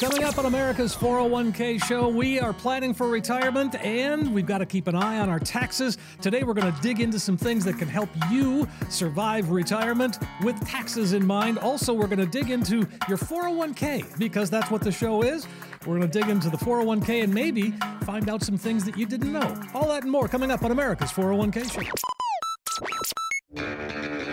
Coming up on America's 401k show, we are planning for retirement and we've got to keep an eye on our taxes. Today, we're going to dig into some things that can help you survive retirement with taxes in mind. Also, we're going to dig into your 401k because that's what the show is. We're going to dig into the 401k and maybe find out some things that you didn't know. All that and more coming up on America's 401k show.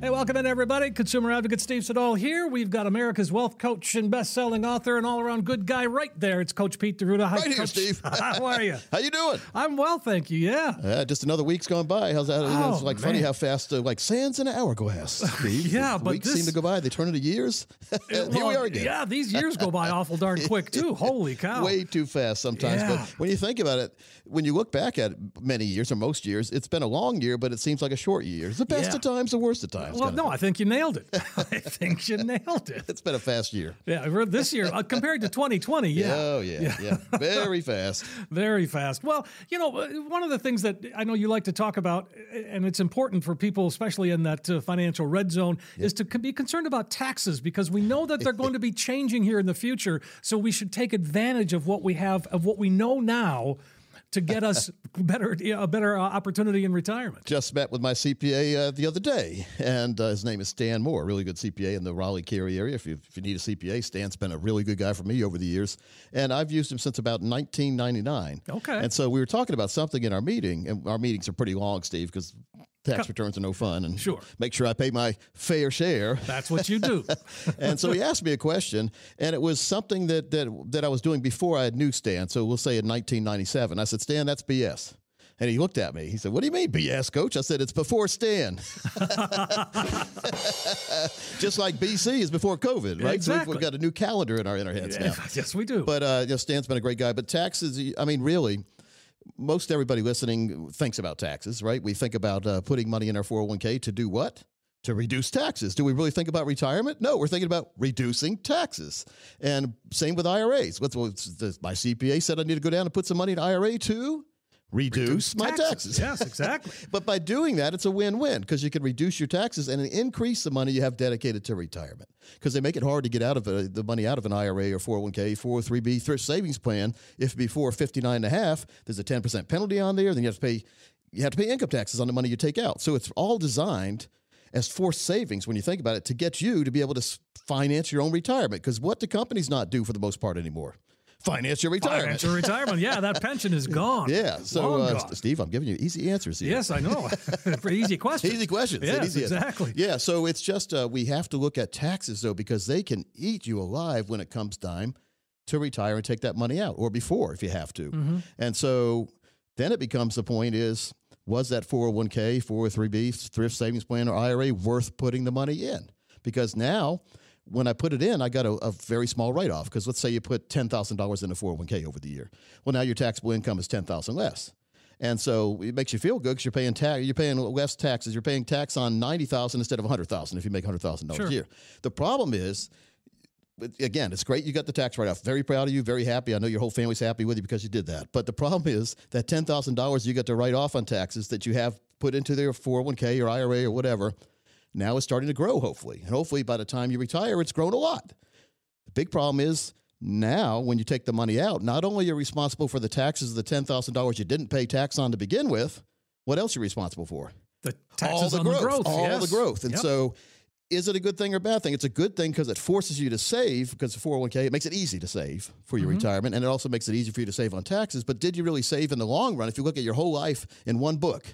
Hey, welcome in, everybody. Consumer advocate Steve Siddall here. We've got America's wealth coach and best-selling author and all-around good guy right there. It's Coach Pete D'Arruda. Hi, right here, Coach. Steve. How are you? how you doing? I'm well, thank you. Yeah. Uh, just another week's gone by. How's that? Oh, it's like man. funny how fast, uh, like sands in an hourglass. Steve. Yeah, The but weeks this- seem to go by. They turn into years. Here we are again. Yeah, these years go by awful darn quick too. Holy cow! Way too fast sometimes. Yeah. But when you think about it, when you look back at many years or most years, it's been a long year, but it seems like a short year. It's the best Yeah. of times, the worst of times. Well, no. I think you nailed it. I think you nailed it. it's been a fast year. Yeah, this year uh, compared to 2020, yeah, Oh yeah, yeah, very fast. very fast. Well, you know, uh, one of the things that I know you like to talk about, and it's important for people, especially in that uh, financial red zone, is to be concerned about taxes because we know that they're going to be changing here in the future. So we should take advantage of what we have, of what we know now, to get us better, you know, a better uh, opportunity in retirement. Just met with my CPA uh, the other day, and uh, his name is Stan Moore, a really good CPA in the Raleigh Cary area. If you, if you need a CPA, Stan's been a really good guy for me over the years, and I've used him since about 1999. Okay. And so we were talking about something in our meeting, and our meetings are pretty long, Steve, because tax returns are no fun, and Sure. make sure I pay my fair share. That's what you do. and so he asked me a question, and it was something that that that I was doing before I knew Stan. So we'll say in 1997. I said, Stan, that's BS. And he looked at me. He said, "What do you mean BS, Coach?" I said, "It's before Stan." Just like BC is before COVID, right? So we've, we've got a new calendar in our in our heads now. yes, we do. But uh, you know, Stan's been a great guy. But taxes, I mean, really, most everybody listening thinks about taxes, right? We think about uh, putting money in our 401k to do what? To reduce taxes. Do we really think about retirement? No, we're thinking about reducing taxes. And same with IRAs. What's, my CPA said I need to go down and put some money in IRA to reduce, my taxes. Yes, exactly. But by doing that, it's a win-win because you can reduce your taxes and increase the money you have dedicated to retirement. Because they make it hard to get out of uh, the money out of an IRA or 401k, 403b thrift savings plan. If before 59 and a half, there's a 10% penalty on there, then you have to pay you have to pay income taxes on the money you take out. So it's all designed as forced savings when you think about it to get you to be able to finance your own retirement. Because what do companies not do for the most part anymore? Finance your retirement. Your retirement. Yeah, that pension is gone. Yeah. So, uh, gone. Steve, I'm giving you easy answers here. Yes, I know. Easy question. Easy questions. Yes, Easy exactly. Yeah, so it's just uh, we have to look at taxes though because they can eat you alive when it comes time to retire and take that money out, or before if you have to. Mm-hmm. And so then it becomes the point is was that 401k, 403b, thrift savings plan, or IRA worth putting the money in? Because now when I put it in, I got a, a very small write off. Because let's say you put ten thousand dollars in a four hundred one k over the year. Well, now your taxable income is ten thousand less, and so it makes you feel good because you're paying tax. You're paying less taxes. You're paying tax on ninety thousand instead of hundred thousand if you make hundred thousand dollars a year. The problem is. Again, it's great you got the tax write off. Very proud of you, very happy. I know your whole family's happy with you because you did that. But the problem is that $10,000 you got to write off on taxes that you have put into their 401k or IRA or whatever now is starting to grow, hopefully. And hopefully by the time you retire, it's grown a lot. The big problem is now when you take the money out, not only are you responsible for the taxes of the $10,000 you didn't pay tax on to begin with, what else are you responsible for? The taxes all the on growth, the growth. all yes. the growth. And Yep. so is it a good thing or a bad thing? It's a good thing because it forces you to save because the 401k, it makes it easy to save for Mm-hmm. your retirement. And it also makes it easy for you to save on taxes. But did you really save in the long run? If you look at your whole life in one book,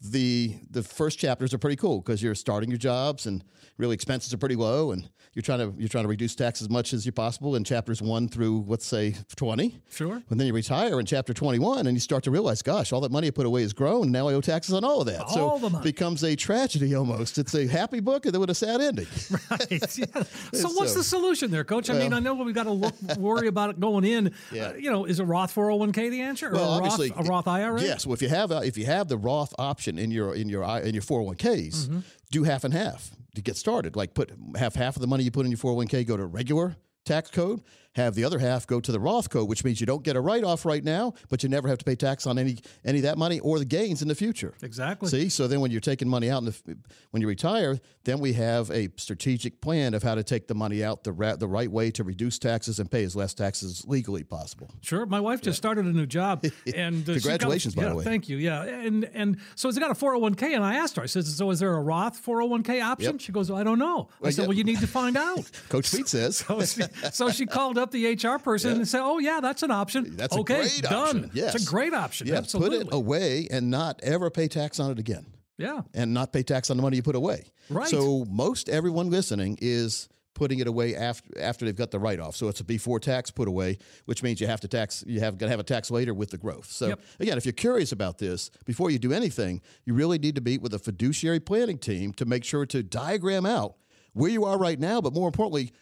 the the first chapters are pretty cool because you're starting your jobs and really expenses are pretty low and you're trying to you're trying to reduce tax as much as you possible in chapters one through let's say twenty. Sure. And then you retire in chapter twenty one and you start to realize, gosh, all that money I put away has grown. Now I owe taxes on all of that. All so the money. it becomes a tragedy almost. It's a happy book and then with a sad ending. Right. Yeah. So, what's So- the solution there, Coach? I mean, I know we've got to look, worry about it going in. Yeah. Uh, you know, is a Roth 401k the answer, or Well, a, Roth, obviously, a Roth IRA? Yes. Well, if you have a, if you have the Roth option in your in your I- in your 401ks, Mm-hmm. do half and half to get started. Like put have half of the money you put in your 401k go to regular tax code, have the other half go to the Roth code, which means you don't get a write off right now, but you never have to pay tax on any any of that money or the gains in the future. Exactly. See, so then when you're taking money out, in the, when you retire, then we have a strategic plan of how to take the money out the ra- the right way to reduce taxes and pay as less taxes legally possible. Sure. My wife just started a new job, and uh, she got- Congratulations, by yeah, the way. Thank you. Yeah, and and so it's got a 401k, and I asked her. I said, "So is there a Roth 401k option?" Yep. She goes, "I don't know." I Well, said, yeah. "Well, you need to find out." Coach Pete says. So she, so she called up the HR person and say, "Oh yeah, that's an option. That's a okay, great done. option. Yes. It's a great option. Yeah, Absolutely. put it away and not ever pay tax on it again, yeah. and not pay tax on the money you put away. Right. So most everyone listening is putting it away after after they've got the write off. So it's a before tax put away, which means you have to tax you have got to have a tax later with the growth. So Yep. again, if you're curious about this, before you do anything, you really need to meet with a fiduciary planning team to make sure to diagram out where you are right now, but more importantly,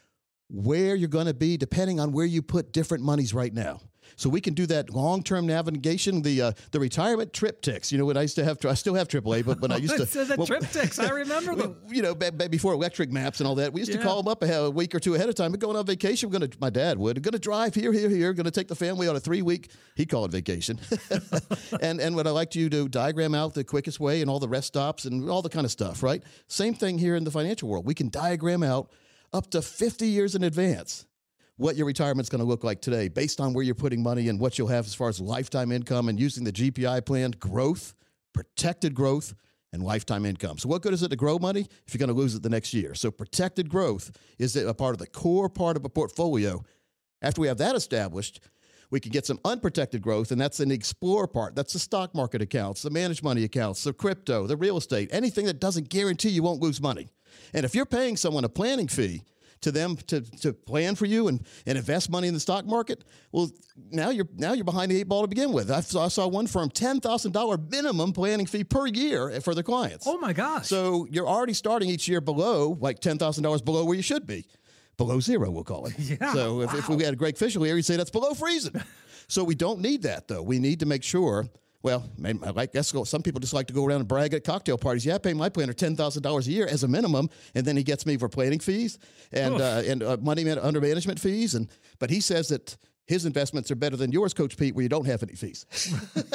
where you're going to be depending on where you put different monies right now. So we can do that long-term navigation, the uh, the retirement TripTiks. You know, when I used to have, I still have AAA, but when I used to, So the well, TripTiks, I remember them. you know, ba- ba- before electric maps and all that, we used Yeah. to call them up a, a week or two ahead of time. We're going on vacation. We're going to, my dad would, going to drive here, here, here. Going to take the family on a three week. He called it vacation. and and what I like you to diagram out the quickest way and all the rest stops and all the kind of stuff. Right. Same thing here in the financial world. We can diagram out up to fifty years in advance what your retirement's going to look like today based on where you're putting money and what you'll have as far as lifetime income and using the GPI plan growth, protected growth, and lifetime income. So, what good is it to grow money if you're going to lose it the next year? So, protected growth is a part of the core part of a portfolio. After we have that established, we can get some unprotected growth, and that's an explore part. That's the stock market accounts, the managed money accounts, the crypto, the real estate, anything that doesn't guarantee you won't lose money. And if you're paying someone a planning fee, to them to, to plan for you and, and invest money in the stock market, well, now you're now you're behind the eight ball to begin with. I saw, I saw one firm ten thousand dollar minimum planning fee per year for their clients. Oh my gosh. So you're already starting each year below like ten thousand dollars below where you should be, below zero, we'll call it. Yeah, So if, if we had a Greg Fishel here, he'd say that's below freezing. so we don't need that though. We need to make sure. Well, I like guess some people just like to go around and brag at cocktail parties. Yeah, I pay my planner ten thousand dollars a year as a minimum, and then he gets me for planning fees and uh, and uh, money under management fees. And but he says that his investments are better than yours, Coach Pete, where you don't have any fees.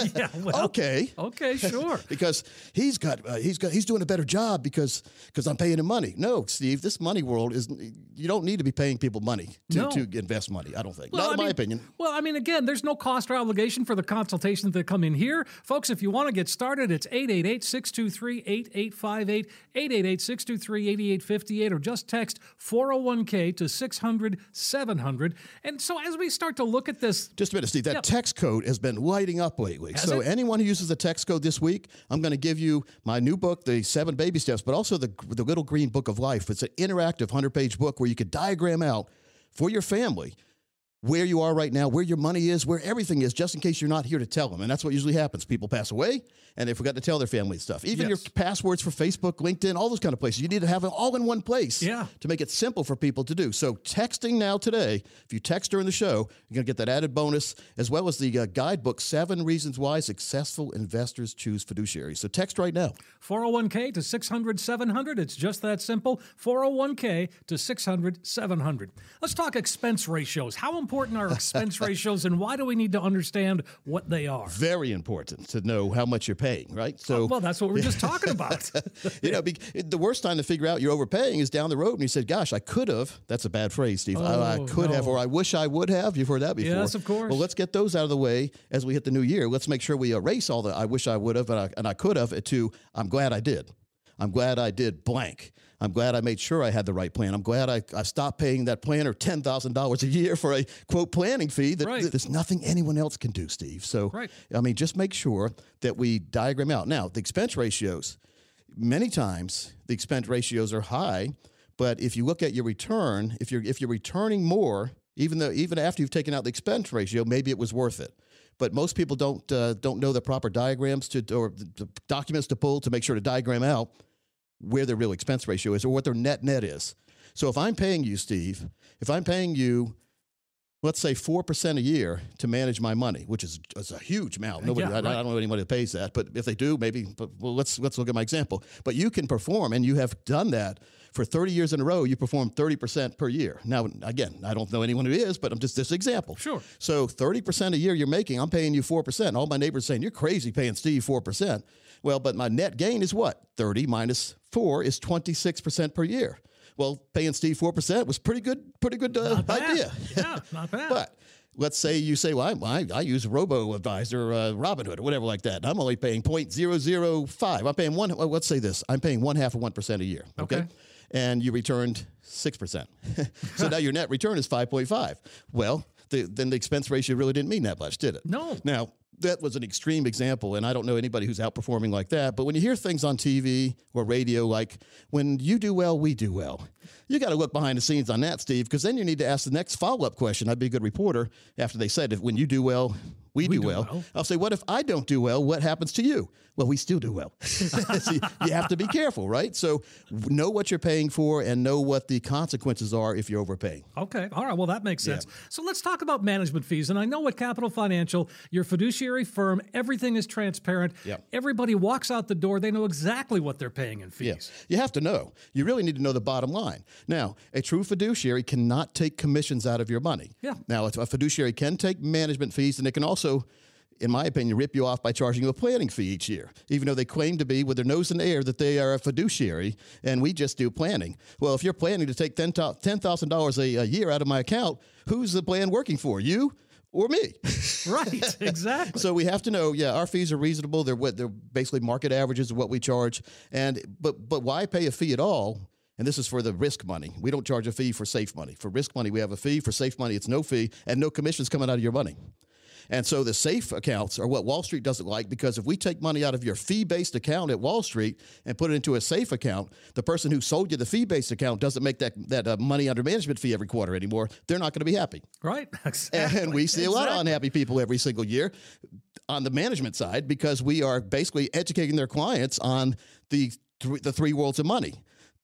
yeah. Well, okay, Okay. Sure. because he's got uh, he's got he's doing a better job because because I'm paying him money. No, Steve, this money world is you don't need to be paying people money to, No. to invest money. I don't think. Well, Not I in my opinion. Well, I mean, again, there's no cost or obligation for the consultations that come in here. Folks, if you want to get started, it's 888 623 8858, 888 623 8858, or just text 401k to 600 700. And so as we start to look at this, Just a minute, Steve. That Yep. text code has been lighting up lately. so it? anyone who uses the text code this week, I'm going to give you my new book, The Seven Baby Steps, but also the the Little Green Book of Life. It's an interactive 100 page book where you could diagram out for your family where you are right now, where your money is, where everything is, just in case you're not here to tell them. And that's what usually happens. People pass away and they forgot to tell their family stuff. Even Yes. your passwords for Facebook, LinkedIn, all those kind of places. You need to have it all in one place Yeah. to make it simple for people to do. So texting now today, if you text during the show, you're going to get that added bonus as well as the uh, guidebook, Seven Reasons Why Successful Investors Choose Fiduciary. So text right now. 401k to 600 700. It's just that simple. 401k to 600 700. Let's talk expense ratios. How important are expense ratios and why do we need to understand what they are? Very important to know how much you're paying, right? So Well, that's what we're just talking about. you know, be, the worst time to figure out you're overpaying is down the road, and you said, "Gosh, I could have." That's a bad phrase, Steve. I, I Oh, could have, or I wish I would have. You've heard that before. Yes, of course. Well, let's get those out of the way as we hit the new year. Let's make sure we erase all the "I wish I would have" and I, and I could have to "I'm glad I did." I'm glad I did blank. I'm glad I made sure I had the right plan. I'm glad I, I stopped paying that planner $10,000 a year for a quote planning fee that, Right. that there's nothing anyone else can do, Steve. So, Right. I mean, just make sure that we diagram out. Now, the expense ratios, many times the expense ratios are high, but if you look at your return, if you're if you're returning more, even though even after you've taken out the expense ratio, maybe it was worth it. But most people don't uh, don't know the proper diagrams to or documents to pull to make sure to diagram out where their real expense ratio is or what their net net is. So if I'm paying you, Steve, if I'm paying you, let's say four percent a year to manage my money, which is, is a huge amount. Nobody, Yeah, I, I don't know anybody that pays that, but if they do, maybe. But well, let's let's look at my example. But you can perform, and you have done that for 30 years in a row. You perform 30 percent per year. Now, again, I don't know anyone who is, but I'm just this example. Sure. So 30 percent a year you're making, I'm paying you four percent. All my neighbors saying you're crazy paying Steve four percent. Well, but my net gain is what? 30 minus four is 26 percent per year. Well, paying Steve four percent was pretty good, pretty good uh, idea. Yeah, not bad. But let's say you say, well, I, I, I use Robo Advisor, uh, Robinhood, or whatever like that. I'm only paying 0.005. I'm paying one, well, let's say this I'm paying one half of 1% a year. Okay. Okay. And you returned 6%. so now your net return is 5.5. Well, the, then the expense ratio really didn't mean that much, did it? No. Now, that was an extreme example, and I don't know anybody who's outperforming like that. But when you hear things on TV or radio like, when you do well, we do well, you got to look behind the scenes on that, Steve, because then you need to ask the next follow up question. I'd be a good reporter after they said, if when you do well, we, do, do well. well. I'll say, what if I don't do well? What happens to you? Well, we still do well. You have to be careful, right? So know what you're paying for and know what the consequences are if you're overpaying. Okay. All right. Well, that makes sense. So let's talk about management fees. And I know at Capital Financial, your fiduciary firm, everything is transparent. Yep. Everybody walks out the door. They know exactly what they're paying in fees. Yes. You have to know. You really need to know the bottom line. Now, a true fiduciary cannot take commissions out of your money. Yeah. Now, a fiduciary can take management fees, and it can also, in my opinion, rip you off by charging you a planning fee each year, even though they claim to be with their nose in the air that they are a fiduciary and we just do planning. Well, if you're planning to take $10,000 a, a year out of my account, who's the plan working for? You or me? Right. Exactly. So we have to know, yeah, our fees are reasonable. They're what they're basically market averages of what we charge. And but but why pay a fee at all? And this is for the risk money. We don't charge a fee for safe money. For risk money, we have a fee. For safe money, it's no fee and no commissions coming out of your money. And so the safe accounts are what Wall Street doesn't like because if we take money out of your fee based account at Wall Street and put it into a safe account, the person who sold you the fee based account doesn't make that, that uh, money under management fee every quarter anymore. They're not going to be happy. right. Exactly. And we see a lot of unhappy people every single year on the management side because we are basically educating their clients on the th- the three worlds of money.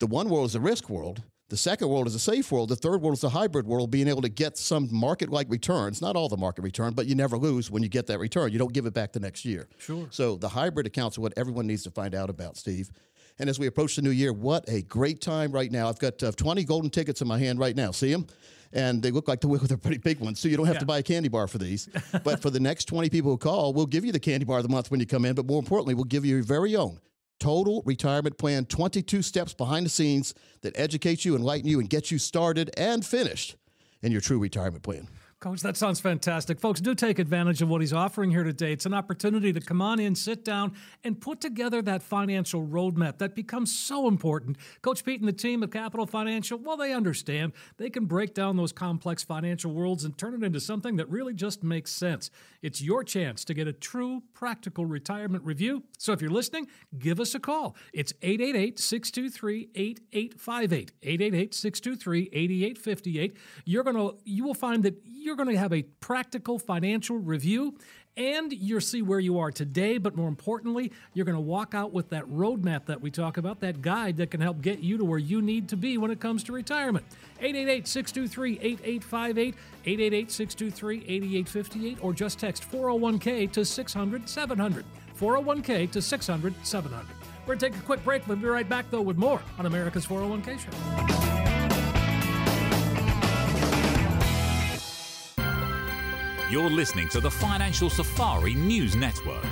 The one world is the risk world. The second world is a safe world. The third world is a hybrid world, being able to get some market like returns. Not all the market return, but you never lose when you get that return. You don't give it back the next year. Sure. So the hybrid accounts are what everyone needs to find out about, Steve. And as we approach the new year, what a great time right now. I've got uh, 20 golden tickets in my hand right now. See them? And they look like the they're pretty big ones, so you don't have to buy a candy bar for these. but for the next 20 people who call, we'll give you the candy bar of the month when you come in. But more importantly, we'll give you your very own total retirement plan 22 steps behind the scenes that educate you, enlighten you, and get you started and finished in your true retirement plan. Coach, that sounds fantastic. Folks, do take advantage of what he's offering here today. It's an opportunity to come on in, sit down, and put together that financial roadmap that becomes so important. Coach Pete and the team at Capital Financial, well, they understand. They can break down those complex financial worlds and turn it into something that really just makes sense. It's your chance to get a true practical retirement review. So if you're listening, give us a call. It's 888 623 8858. 888 623 8858. You're going to, you will find that you're going to have a practical financial review and you'll see where you are today. But more importantly, you're going to walk out with that roadmap that we talk about, that guide that can help get you to where you need to be when it comes to retirement. 888 623 8858, 888 623 8858, or just text 401k to 600 700. 401k to 600 700. We're going to take a quick break. We'll be right back, though, with more on America's 401k Show. You're listening to the Financial Safari News Network.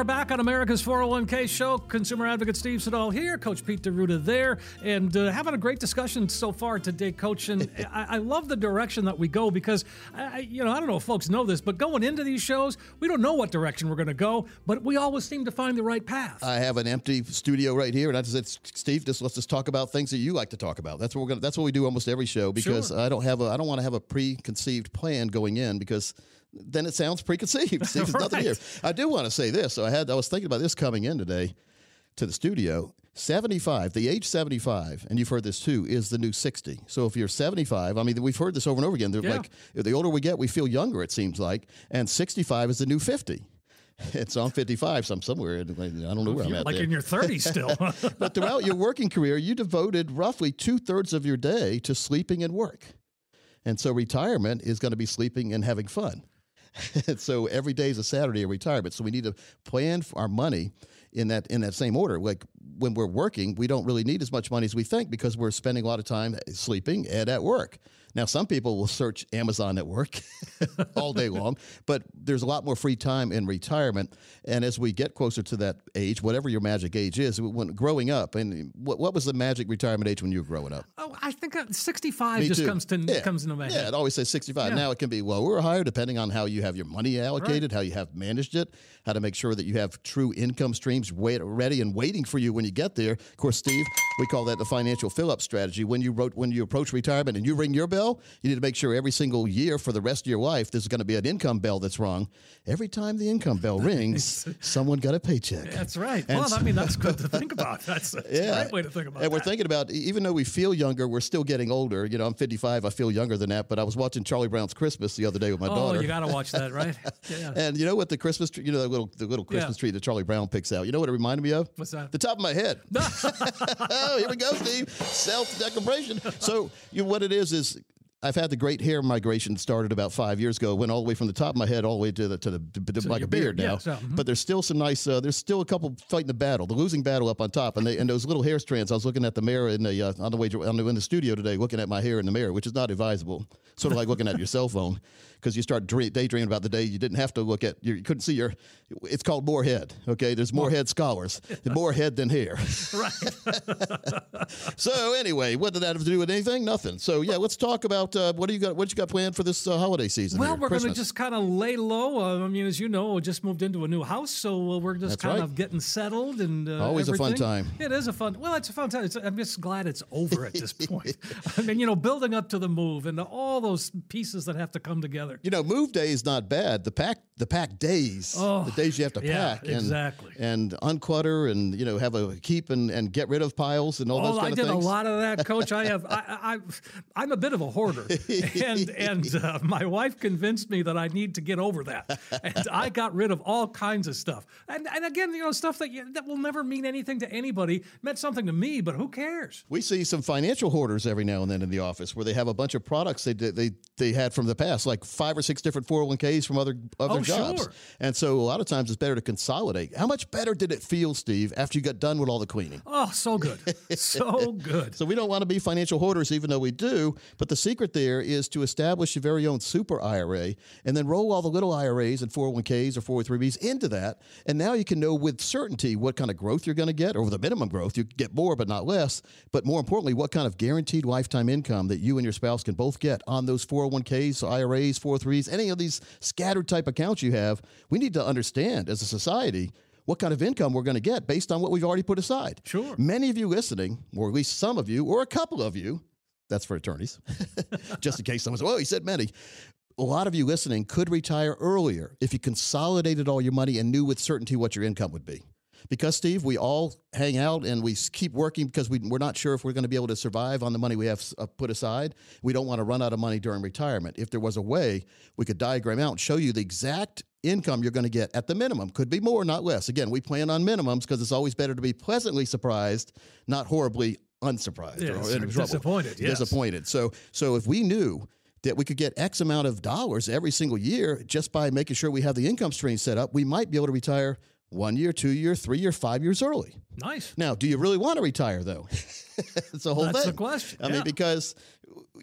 Are back on America's 401k show. Consumer advocate Steve Siddall here, Coach Pete D'Arruda there, and uh, having a great discussion so far today, Coach. And I, I, love the direction that we go because, I, you know, I don't know if folks know this, but going into these shows, we don't know what direction we're going to go, but we always seem to find the right path. I have an empty studio right here, and I just said, Steve, just let's just talk about things that you like to talk about. That's what we're going. That's what we do almost every show because Sure. I don't have a I don't want to have a preconceived plan going in because then it sounds preconceived. See, there's nothing here. I do want to say this. So I had I was thinking about this coming in today to the studio. 75, the age 75, and you've heard this too, is the new 60. So if you're 75, I mean, we've heard this over and over again. They're Yeah. like, the older we get, we feel younger, it seems like. And 65 is the new 50. And so I'm 55, so I'm somewhere. I don't know oh, where I'm at like there. in your 30s still. But throughout your working career, you devoted roughly two thirds of your day to sleeping and work. And so retirement is going to be sleeping and having fun. so every day is a Saturday of retirement. So we need to plan our money in that in that same order. Like when we're working, we don't really need as much money as we think because we're spending a lot of time sleeping and at work. Now, some people will search Amazon at work all day long, but there's a lot more free time in retirement. And as we get closer to that age, whatever your magic age is, when growing up, and what, what was the magic retirement age when you were growing up? oh, I think uh, 65 Me just too. comes to Yeah. comes into my Yeah, head. it always says 65. Yeah. Now it can be lower or higher depending on how you have your money allocated, how you have managed it, how to make sure that you have true income streams wait, ready and waiting for you when you get there. Of course, Steve, we call that the financial fill-up strategy. When you wrote when you approach retirement and you ring your bell, you need to make sure every single year for the rest of your life there's going to be an income bell that's wrong. Every time the income bell rings, someone got a paycheck. That's right. And well, I mean, that's good to think about. That's, that's a great way to think about it. and we're thinking about, even though we feel younger, we're still getting older. You know, I'm 55, I feel younger than that, but I was watching Charlie Brown's Christmas the other day with my oh, daughter. you got to watch that, right? Yeah. and you know what the Christmas tree, you know, the little, the little Christmas Yeah. tree that Charlie Brown picks out? You know what it reminded me of? What's that? The top of my head. oh, here we go, Steve. Self decoration. So, you know, what it is is I've had the great hair migration started about five years ago. Went all the way from the top of my head all the way to the to the to, like a beard, beard, now. yeah, so, mhm. But there's still some nice. Uh, there's still a couple fighting the battle, the losing battle up on top, and they and those little hair strands. I was looking at the mirror in the uh, on the way on the, in the studio today, looking at my hair in the mirror, which is not advisable. Sort of like looking at your cell phone because you start dre- daydreaming about the day you didn't have to look at. You couldn't see your. It's called more head. Okay, there's more head scholars. more head than here. right. So anyway, what did that have to do with anything? Nothing. So yeah, let's talk about uh, what do you got? What you got planned for this uh, holiday season? Well, here? we're going to just kind of lay low. Uh, I mean, as you know, we just moved into a new house, so uh, we're just That's kind right. of getting settled and uh, Always a fun time. It is a fun. Well, it's a fun time. It's, I'm just glad it's over at this point. I mean, you know, building up to the move and all those pieces that have to come together. You know, move day is not bad. The pack, the pack days, Oh, the days you have to yeah, pack, and, exactly. and unclutter, and you know, have a keep and, and get rid of piles and all those Oh, kind I did things. a lot of that, Coach. I have, I, I, I'm a bit of a hoarder, and and uh, my wife convinced me that I need to get over that, and I got rid of all kinds of stuff. And and again, you know, stuff that you, that will never mean anything to anybody meant something to me, but who cares? We see some financial hoarders every now and then in the office where they have a bunch of products they they they had from the past, like five or six different 401ks from other other Oh, jobs. sure. And so a lot of times it's better to consolidate. How much better did it feel, Steve, after you got done with all the cleaning? Oh, so good, so good. So we don't want to be financial hoarders, even though we do. But the secret there is to establish your very own super IRA and then roll all the little IRAs and 401ks or 403bs into that. And now you can know with certainty what kind of growth you're going to get, or the minimum growth. You get more, but not less. But more importantly, what kind of guaranteed lifetime income that you and your spouse can both get on those 401ks, IRAs, 403s, any of these scattered type accounts you have. We need to understand as a society what kind of income we're going to get based on what we've already put aside. Sure. Many of you listening, or at least some of you, or a couple of you, that's for attorneys, just in case someone says, oh, he said many. A lot of you listening could retire earlier if you consolidated all your money and knew with certainty what your income would be. Because, Steve, we all hang out and we keep working because we, we're not sure if we're going to be able to survive on the money we have uh, put aside. We don't want to run out of money during retirement. If there was a way, we could diagram out and show you the exact income you're going to get at the minimum. Could be more, not less. Again, we plan on minimums because it's always better to be pleasantly surprised, not horribly unsurprised Yes, or disappointed, yes. Disappointed. So, so if we knew that we could get X amount of dollars every single year just by making sure we have the income stream set up, we might be able to retire one year, two year, three year, five years early. Nice. Now, do you really want to retire though? it's a whole That's thing. the question, I yeah. mean, because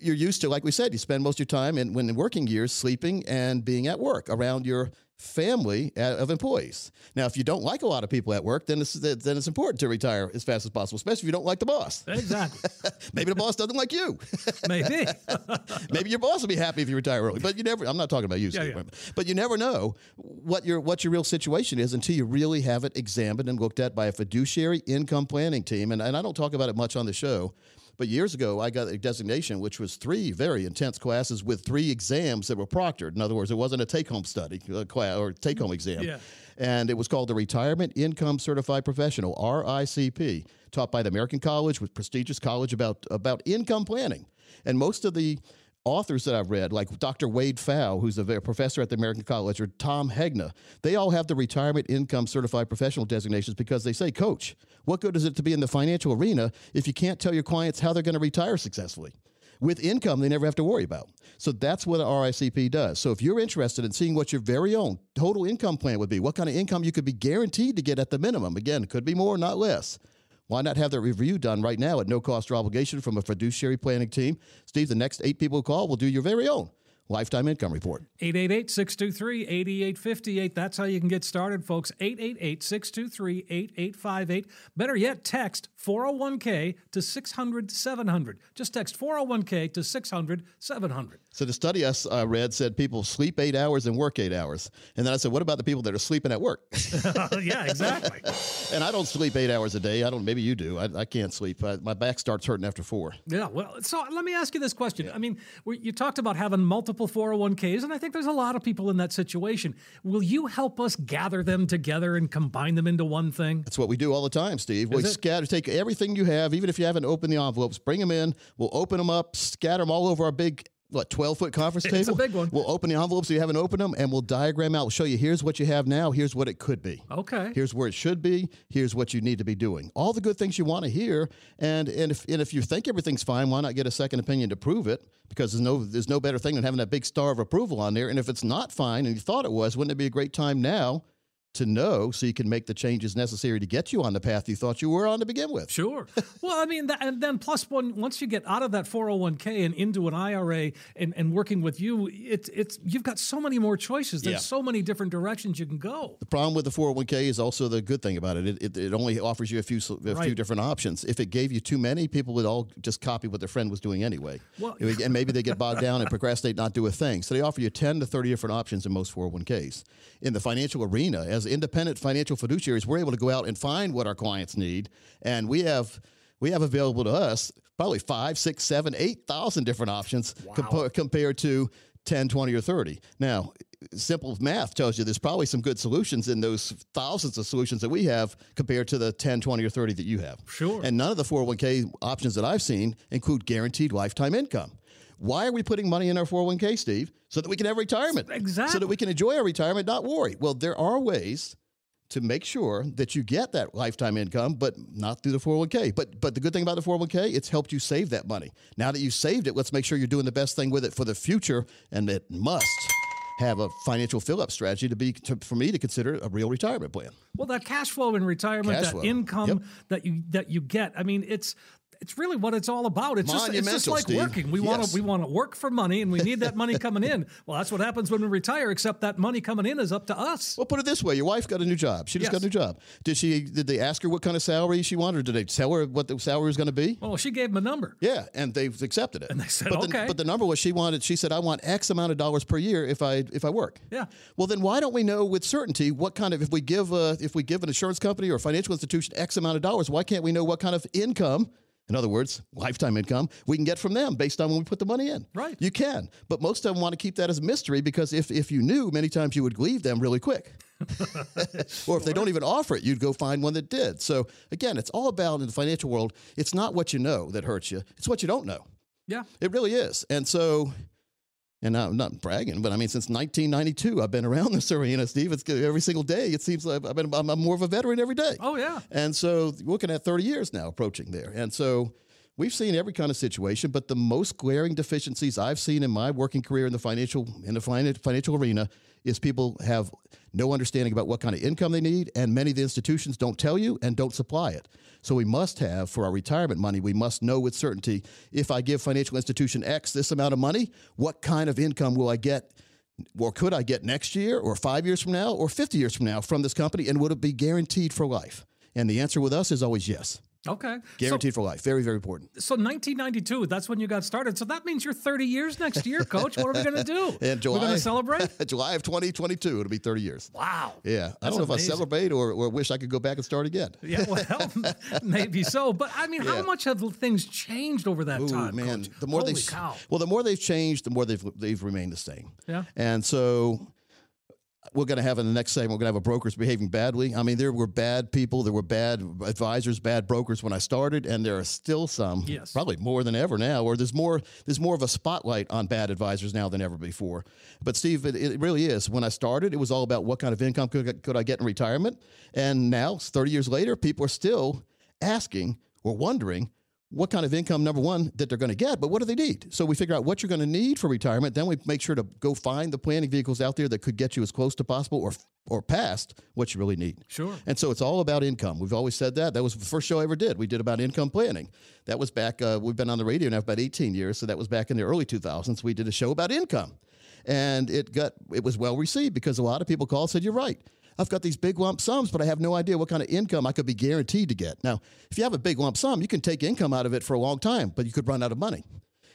you're used to, like we said, you spend most of your time in when in working years sleeping and being at work around your family uh, of employees. Now, if you don't like a lot of people at work, then it's then it's important to retire as fast as possible, especially if you don't like the boss. Exactly. Maybe the boss doesn't like you. Maybe. Maybe your boss will be happy if you retire early, but you never. I'm not talking about you, Steve, yeah. but you never know what your what your real situation is until you really have it examined and looked at by a fiduciary income planning team. And, and I don't talk about it much on the show, but years ago, I got a designation, which was three very intense classes with three exams that were proctored. In other words, it wasn't a take home study uh, class or take home exam. Yeah. And it was called the Retirement Income Certified Professional, RICP, taught by the American College, with prestigious college about, about income planning. And most of the authors that I've read, like Dr. Wade Pfau, who's a professor at the American College, or Tom Hegna, they all have the retirement income certified professional designations because they say, Coach, what good is it to be in the financial arena if you can't tell your clients how they're going to retire successfully? With income, they never have to worry about. So that's what a RICP does. So if you're interested in seeing what your very own total income plan would be, what kind of income you could be guaranteed to get at the minimum, again, it could be more, not less. Why not have that review done right now at no cost or obligation from a fiduciary planning team? Steve, the next eight people who call will do your very own lifetime income report. 888 623 8858. That's how you can get started, folks. 888 623 8858. Better yet, text 401k to 600 700. Just text 401k to 600 700. So the study I I read said people sleep eight hours and work eight hours. And then I said, what about the people that are sleeping at work? yeah, exactly. and I don't sleep eight hours a day. I don't. Maybe you do. I, I can't sleep. I, my back starts hurting after four. Yeah, well, so let me ask you this question. I mean, we, you talked about having multiple 401ks, and I think there's a lot of people in that situation. Will you help us gather them together and combine them into one thing? That's what we do all the time, Steve. We it? scatter, take everything you have, even if you haven't opened the envelopes, bring them in. We'll open them up, scatter them all over our big, what, 12 foot conference table? It's a big one. We'll open the envelopes so you haven't opened them, and we'll diagram out. We'll show you here's what you have now, here's what it could be. Okay. Here's where it should be. Here's what you need to be doing. All the good things you want to hear. And and if and if you think everything's fine, why not get a second opinion to prove it? Because there's no there's no better thing than having that big star of approval on there. And if it's not fine and you thought it was, wouldn't it be a great time now to know so you can make the changes necessary to get you on the path you thought you were on to begin with? Sure. well, I mean, that, and then plus one, once you get out of that 401k and into an IRA and, and working with you, it's it's you've got so many more choices. There's Yeah. so many different directions you can go. The problem with the 401k is also the good thing about it. It, it, it only offers you a few a few different options. If it gave you too many, people would all just copy what their friend was doing anyway. Well- and maybe they get bogged down and procrastinate, not do a thing. So they offer you 10 to 30 different options in most 401ks. In the financial arena, as independent financial fiduciaries, we're able to go out and find what our clients need, and we have we have available to us probably five, six, seven, eight thousand different options compa- compared to 10, 20, or 30. Now, simple math tells you there's probably some good solutions in those thousands of solutions that we have compared to the 10, 20, or 30 that you have. Sure. And none of the 401k options that I've seen include guaranteed lifetime income. Why are we putting money in our 401k, Steve? So that we can have retirement. Exactly. So that we can enjoy our retirement, not worry. Well, there are ways to make sure that you get that lifetime income, but not through the 401k. But but the good thing about the 401k, it's helped you save that money. Now that you saved it, let's make sure you're doing the best thing with it for the future, and it must have a financial fill-up strategy to be to, for me to consider a real retirement plan. Well, that cash flow in retirement, Cash that flow. income Yep. that you that you get. I mean, it's it's really what it's all about. It's just it's just like Steve. working. We want to we want to work for money, and we need that money coming in. Well, that's what happens when we retire. Except that money coming in is up to us. Well, put it this way: your wife got a new job. She just got a new job. Did she? Did they ask her what kind of salary she wanted, or did they tell her what the salary was going to be? Well, she gave him a number. Yeah, and they've accepted it. And they said, but "Okay." The, but the number was she wanted. She said, "I want X amount of dollars per year if I if I work." Yeah. Well, then why don't we know with certainty what kind of if we give a, if we give an insurance company or a financial institution X amount of dollars, why can't we know what kind of income? In other words, lifetime income we can get from them based on when we put the money in. Right. You can, but most of them want to keep that as a mystery because if if you knew, many times you would leave them really quick. or if they don't even offer it, you'd go find one that did. So again, it's all about in the financial world. It's not what you know that hurts you; it's what you don't know. Yeah. It really is. And so, and I'm not bragging, but I mean, since 1992, I've been around this arena, Steve. It's every single day. It seems like I've been, I'm, I'm more of a veteran every day. Oh yeah. And so, looking at 30 years now approaching there. And so, we've seen every kind of situation, but the most glaring deficiencies I've seen in my working career in the financial in the financial arena is people have no understanding about what kind of income they need, and many of the institutions don't tell you and don't supply it. So we must have for our retirement money, we must know with certainty if I give financial institution X this amount of money, what kind of income will I get? Or could I get next year, or five years from now, or 50 years from now from this company, and would it be guaranteed for life? And the answer with us is always yes. Okay. Guaranteed for life. Very, very important. So, so 1992, that's when you got started. So that means you're 30 years next year, Coach. What are we going to do? In July, We're going to celebrate? July of 2022, it'll be 30 years. Wow. Yeah. I don't know if I celebrate or, or wish I could go back and start again. Yeah, well, maybe so. But I mean, how much have things changed over that Ooh, time? man, Coach? the more Holy they've cow. well, the more they've changed, the more they've they've remained the same. Yeah. And so we're going to have in the next segment, we're going to have a brokers behaving badly. I mean, there were bad people, there were bad advisors, bad brokers when I started, and there are still some. Yes. Probably more than ever now, or there's more there's more of a spotlight on bad advisors now than ever before. But Steve, it, it really is. When I started, it was all about what kind of income could, could I get in retirement, and now 30 years later, people are still asking or wondering what kind of income number one that they're going to get but what do they need? So we figure out what you're going to need for retirement. Then we make sure to go find the planning vehicles out there that could get you as close to possible or or past what you really need. Sure. and so it's all about income. We've always said that. That was the first show i ever did. We did about income planning. That was back uh, we've been on the radio now for about 18 years so that was back in the early 2000s we did a show about income. And it got it was well received because a lot of people called said you're right I've got these big lump sums, but I have no idea what kind of income I could be guaranteed to get. Now, if you have a big lump sum, you can take income out of it for a long time, but you could run out of money.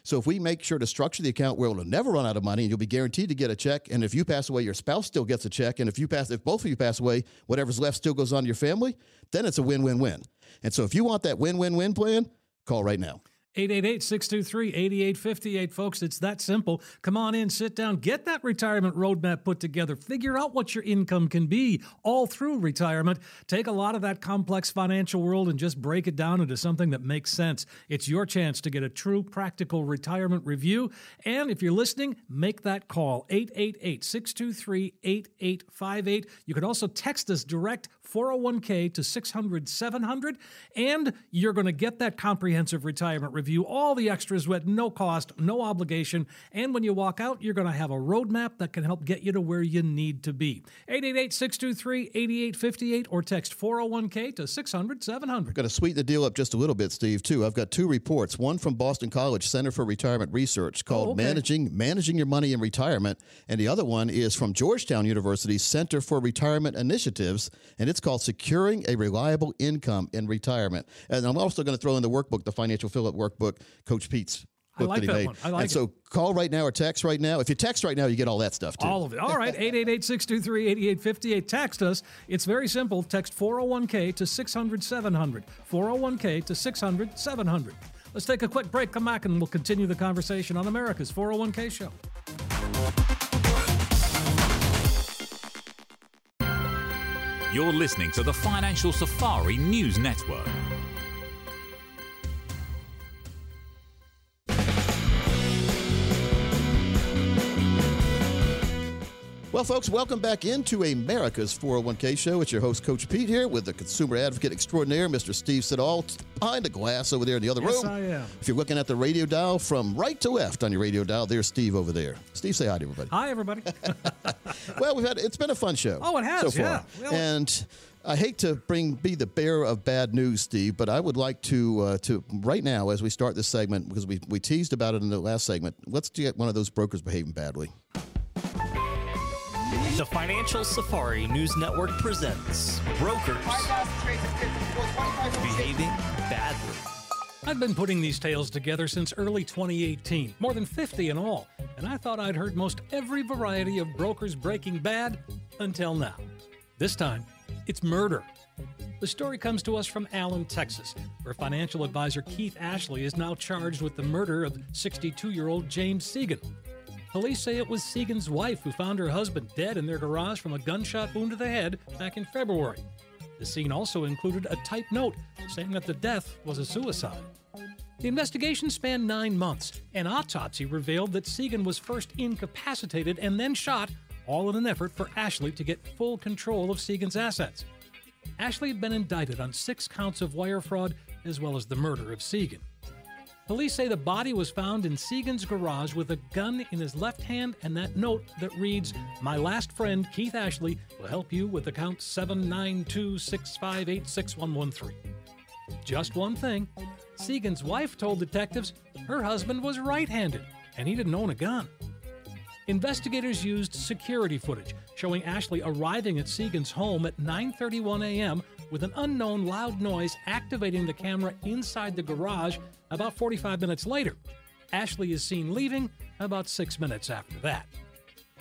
So if we make sure to structure the account where it'll never run out of money and you'll be guaranteed to get a check, and if you pass away, your spouse still gets a check, and if you pass, if both of you pass away, whatever's left still goes on to your family, then it's a win-win-win. And so if you want that win-win-win plan, call right now. 888-623-8858 folks. It's that simple. Come on in sit down get that retirement roadmap put together. Figure out what your income can be all through retirement. Take a lot of that complex financial world and just break it down into something that makes sense. It's your chance to get a true practical retirement review. And if you're listening make that call 888-623-8858 you can also text us direct 401k to 600 700 and you're going to get that comprehensive retirement review all the extras with no cost no obligation and when you walk out you're going to have a roadmap that can help get you to where you need to be 888-623-8858 or text 401k to 600 700 Going to sweeten the deal up just a little bit, Steve. Too. I've got two reports. One from Boston College Center for Retirement Research called Oh, okay. "Managing Managing Your Money in Retirement," and the other one is from Georgetown University Center for Retirement Initiatives, and it's called "Securing a Reliable Income in Retirement." And I'm also going to throw in the workbook, the Financial Fill-Up Workbook, Coach Pete's. I book like that he that made. one. I like and so call right now or text right now. If you text right now, you get all that stuff too. All of it. All right. 888-623-8858. Text us. It's very simple. Text 401k to 600 700. 401k to 600 700. Let's take a quick break. Come back and we'll continue the conversation on America's 401k show. You're listening to the Financial Safari News Network. Well, folks, welcome back into America's 401k show. It's your host, Coach Pete, here with the consumer advocate extraordinaire, Mr. Steve Siddall, behind the glass over there in the other Yes, room. I am. If you're looking at the radio dial from right to left on your radio dial, there's Steve over there. Steve, say hi to everybody. Hi, everybody. well, we've had it's been a fun show. Oh, it has, so far. yeah. Well- and I hate to bring be the bearer of bad news, Steve, but I would like to uh, to right now as we start this segment because we we teased about it in the last segment. Let's get one of those brokers behaving badly. The Financial Safari News Network presents Brokers Behaving Badly. I've been putting these tales together since early 2018, more than 50 in all, and I thought I'd heard most every variety of brokers breaking bad until now. This time, it's murder. The story comes to us from Allen, Texas, where financial advisor Keith Ashley is now charged with the murder of 62 year old James Seegan. Police say it was Seegan's wife who found her husband dead in their garage from a gunshot wound to the head back in February. The scene also included a typed note saying that the death was a suicide. The investigation spanned nine months. An autopsy revealed that Seegan was first incapacitated and then shot, all in an effort for Ashley to get full control of Seegan's assets. Ashley had been indicted on six counts of wire fraud as well as the murder of Seegan. Police say the body was found in Seegan's garage with a gun in his left hand and that note that reads, My last friend, Keith Ashley, will help you with account 79265861113. Just one thing Seegan's wife told detectives her husband was right handed and he didn't own a gun. Investigators used security footage showing Ashley arriving at Seegan's home at 9:31 a.m. with an unknown loud noise activating the camera inside the garage about 45 minutes later. Ashley is seen leaving about 6 minutes after that.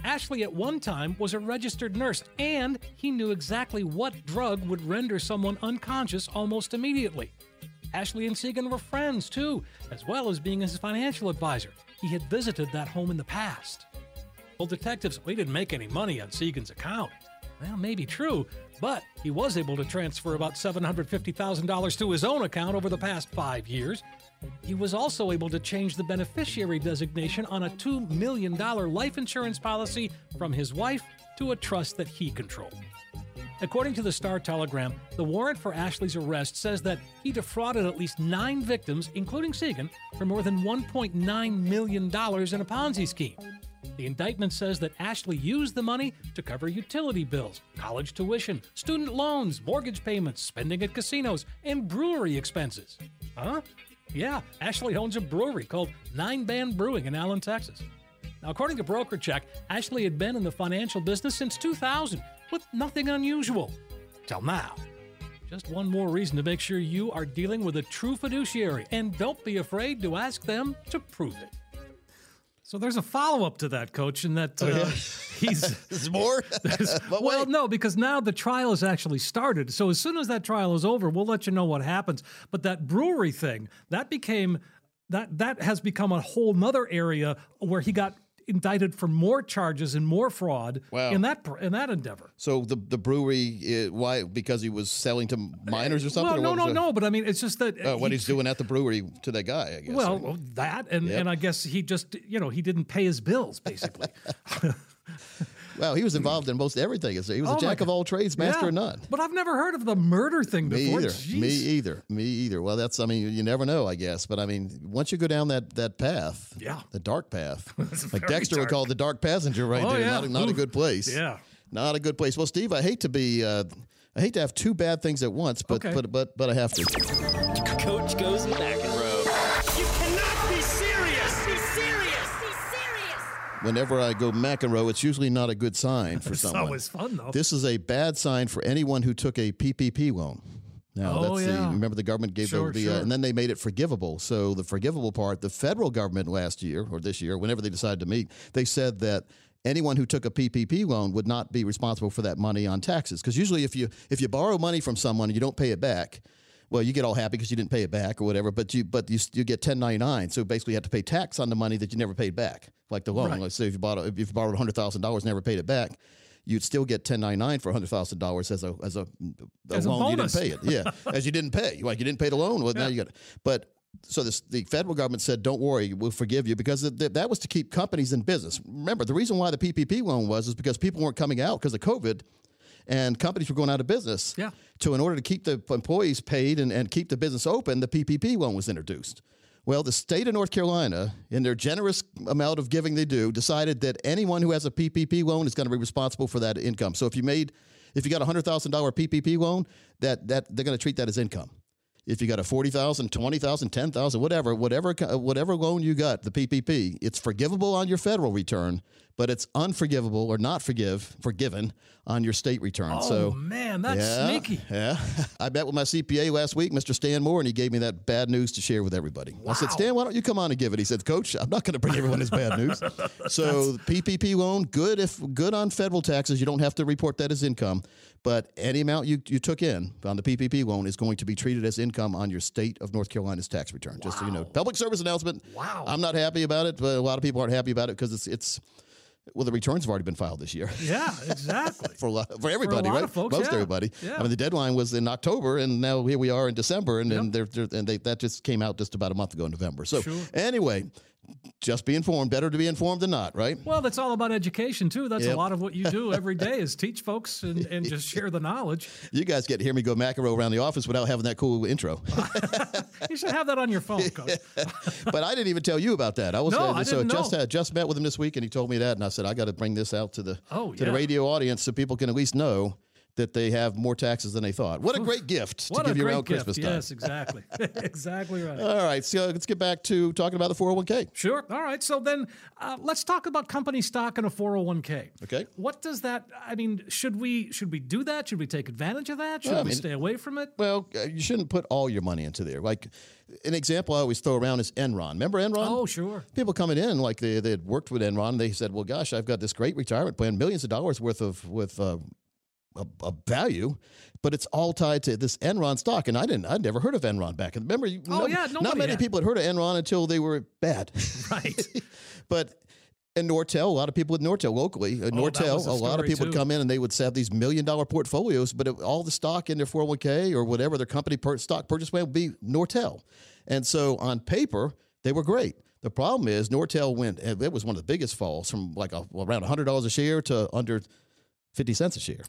Ashley at one time was a registered nurse and he knew exactly what drug would render someone unconscious almost immediately. Ashley and Seegan were friends too, as well as being his financial advisor. He had visited that home in the past. Well, detectives, we didn't make any money on Seegan's account. Well, maybe true, but he was able to transfer about $750,000 to his own account over the past five years. He was also able to change the beneficiary designation on a $2 million life insurance policy from his wife to a trust that he controlled. According to the Star Telegram, the warrant for Ashley's arrest says that he defrauded at least nine victims, including Seegan, for more than $1.9 million in a Ponzi scheme. The indictment says that Ashley used the money to cover utility bills, college tuition, student loans, mortgage payments, spending at casinos, and brewery expenses. Huh? Yeah, Ashley owns a brewery called Nine Band Brewing in Allen, Texas. Now, according to BrokerCheck, Ashley had been in the financial business since 2000 with nothing unusual. Till now. Just one more reason to make sure you are dealing with a true fiduciary, and don't be afraid to ask them to prove it. So there's a follow up to that, coach, and that uh, yeah. he's There's more? But well, no, because now the trial has actually started. So as soon as that trial is over, we'll let you know what happens. But that brewery thing, that became that that has become a whole nother area where he got indicted for more charges and more fraud Wow. in that in that endeavor. So the the brewery, uh, why? Because he was selling to minors or something? Well, or no, no, no. But I mean, it's just that Uh, what he- he's doing at the brewery to that guy, I guess. Well, that and Yep. and I guess he just you know he didn't pay his bills basically. well, he was involved in most everything. He was a Oh, my jack of all trades, master Yeah. of none. But I've never heard of the murder thing Me before. either. Jeez. Me either. Me either. Well, that's. I mean, you never know. I guess, but I mean, once you go down that that path, Yeah. the dark path, like Dexter would call it the dark passenger, right Oh, there. yeah. Not, a- not a good place. Yeah. Not a good place. Well, Steve, I hate to be. Uh, I hate to have two bad things at once, but Okay. but but but I have to. Whenever I go McEnroe, it's usually not a good sign for It's someone. always fun though. This is a bad sign for anyone who took a PPP loan. Now, Oh, that's the remember the government gave Sure, the, sure. Uh, and then they made it forgivable. So the forgivable part, the federal government last year or this year, whenever they decided to meet, they said that anyone who took a PPP loan would not be responsible for that money on taxes. Because usually, if you if you borrow money from someone and you don't pay it back, well, you get all happy because you didn't pay it back or whatever. But you but you you get 1099, so basically you have to pay tax on the money that you never paid back, like the loan. Right. Let's say if you bought a, if you borrowed hundred thousand dollars, never paid it back. You'd still get 1099 for $100,000 as a as a, a As a loan you bonus. didn't pay it. Yeah, as you didn't pay. Like you didn't pay the loan. Well, now you got it. But so this, the federal government said, "Don't worry, we'll forgive you," because th- th- that was to keep companies in business. Remember, the reason why the PPP loan was is because people weren't coming out because of COVID, and companies were going out of business. Yeah. So in order to keep the employees paid and, and keep the business open, the PPP loan was introduced. Well, the state of North Carolina, in their generous amount of giving they do, decided that anyone who has a PPP loan is going to be responsible for that income. So if you made, if you got a hundred thousand dollar PPP loan, that that they're going to treat that as income. If you got a 40,000, 20,000, 10,000, whatever, whatever whatever loan you got, the PPP, it's forgivable on your federal return, but it's unforgivable or not forgive forgiven on your state return. oh so man, that's yeah, sneaky. Yeah. I met with my CPA last week, Mr. Stan Moore, and he gave me that bad news to share with everybody. I said, Stan, why don't you come on and give it? He said, Coach, I'm not going to bring everyone his bad news. so PPP loan, good if good on federal taxes. You don't have to report that as income, but any amount you, you took in on the PPP loan is going to be treated as income on your state of North Carolina's tax return. Just so you know, public service announcement. Wow. I'm not happy about it, but a lot of people aren't happy about it because it's it's well, the returns have already been filed this year Yeah, exactly. for lot, for everybody, lot right? folks, Most yeah. everybody. Yeah. I mean, the deadline was in October, and now here we are in December, and, and, they're, they're, and they, that just came out just about a month ago in November. So Sure. anyway, just be informed. Better to be informed than not, right? Well, that's all about education too. That's Yep. a lot of what you do every day is teach folks and, and just share the knowledge. You guys get to hear me go macro around the office without having that cool intro. You should have that on your phone, Coach. but I didn't even tell you about that. I was No, I so didn't just know. had just met with him this week, and he told me that, and I said I got to bring this out to the Oh, to the radio audience so people can at least know that they have more taxes than they thought. What a great gift What to give a you around gift. Christmas time. Yes, exactly. exactly right. All right, so let's get back to talking about the 401k. Sure. All right. So then uh, let's talk about company stock and a 401k. Okay. What does that I mean, should we should we do that? Should we take advantage of that? Should Well, I we mean- stay away from it? Well, uh, you shouldn't put all your money into there. Like an example I always throw around is Enron. Remember Enron? Oh, sure. People coming in like they they had worked with Enron. They said, "Well, gosh, I've got this great retirement plan, millions of dollars worth of with uh, a, a value, but it's all tied to this Enron stock." And I didn't, I'd never heard of Enron back. then. Remember, you, Oh, no- yeah, not many had. people had heard of Enron until they were bad. Right. but and Nortel, a lot of people with Nortel locally, uh, Oh, Nortel, a a lot of people would come in and they would have these million dollar portfolios, but it, all the stock in their 401k or whatever their company per, stock purchase plan would be Nortel. And so on paper, they were great. The problem is Nortel went, and it was one of the biggest falls from like a, around $100 a share to under 50 cents a share.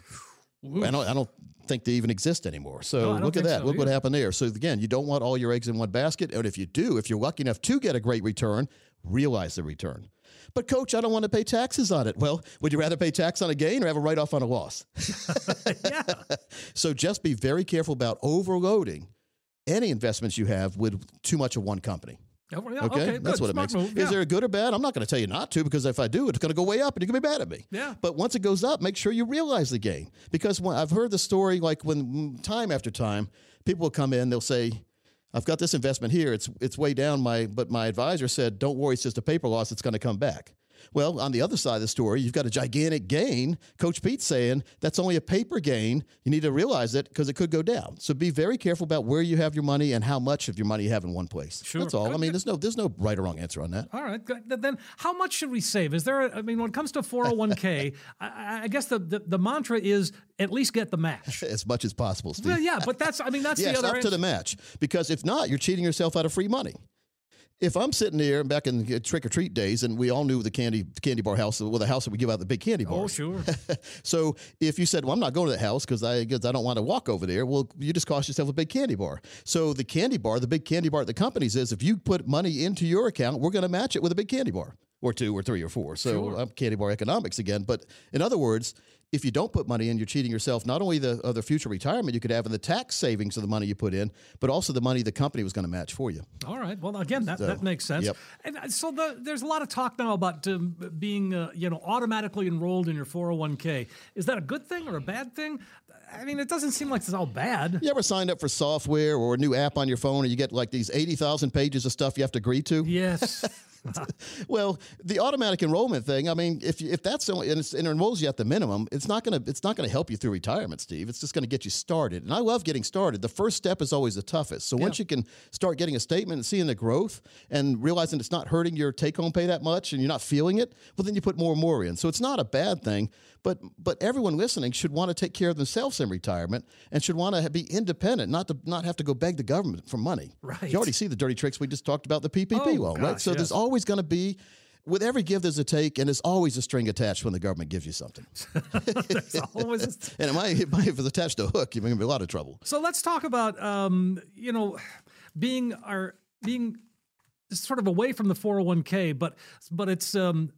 I don't, I don't think they even exist anymore. So No, look at that. so look what happened there. So again, you don't want all your eggs in one basket. And if you do, if you're lucky enough to get a great return, realize the return. But coach, I don't want to pay taxes on it. Well, would you rather pay tax on a gain or have a write off on a loss? yeah. So just be very careful about overloading any investments you have with too much of one company. Okay, okay, that's what it makes. Move. Is yeah. there a good or bad? I'm not going to tell you not to because if I do, it's going to go way up and you're going to be mad at me. Yeah. But once it goes up, make sure you realize the gain because when, I've heard the story like when mm, time after time people will come in, they'll say, "I've got this investment here. It's it's way down. My but my advisor said, don't worry, it's just a paper loss. It's going to come back." Well, on the other side of the story, you've got a gigantic gain. Coach Pete's saying that's only a paper gain. You need to realize it because it could go down. So be very careful about where you have your money and how much of your money you have in one place. Sure. That's all. I mean, there's no there's no right or wrong answer on that. All right. Then, how much should we save? Is there? A, I mean, when it comes to 401k, I, I guess the, the the mantra is at least get the match. As much as possible, Steve. Well, yeah, but that's. I mean, that's yes, the up other. to the match. Because if not, you're cheating yourself out of free money. If I'm sitting there back in uh, the trick or treat days, and we all knew the candy candy bar house, well, the house that we give out the big candy oh, bars. Oh, sure. So if you said, "Well, I'm not going to that house because I because I don't want to walk over there," well, you just cost yourself a big candy bar. So the candy bar, the big candy bar at the companies is, if you put money into your account, we're going to match it with a big candy bar or two or three or four. So I'm um, candy bar economics again. But in other words. If you don't put money in, you're cheating yourself not only the of the future retirement you could have in the tax savings of the money you put in, but also the money the company was going to match for you. All right. Well, again, that, that makes sense. yep. And uh, so the, there's a lot of talk now about um, being, uh, you know, automatically enrolled in your 401k. Is that a good thing or a bad thing? I mean, it doesn't seem like it's all bad. You ever signed up for software or a new app on your phone and you get like these 80,000 pages of stuff you have to agree to? Yes. Well, the automatic enrollment thing. I mean, if if that's the only, and it's, it enrolls you at the minimum, it's not gonna it's not gonna help you through retirement, Steve. It's just gonna get you started. And I love getting started. The first step is always the toughest. So once you can start getting a statement and seeing the growth and realizing it's not hurting your take home pay that much and you're not feeling it, well then you put more and more in. So it's not a bad thing. But but everyone listening should want to take care of themselves in retirement and should want to be independent, not to not have to go beg the government for money. Right. You already see the dirty tricks we just talked about the PPP Oh, loan, right? So yes. there's always going to be with every give there's a take and there's always a string attached when the government gives you something. There's always- and it might, it might if it's attached to a hook you're going to be in a lot of trouble. So let's talk about um, you know being our being sort of away from the 401k, but but it's um,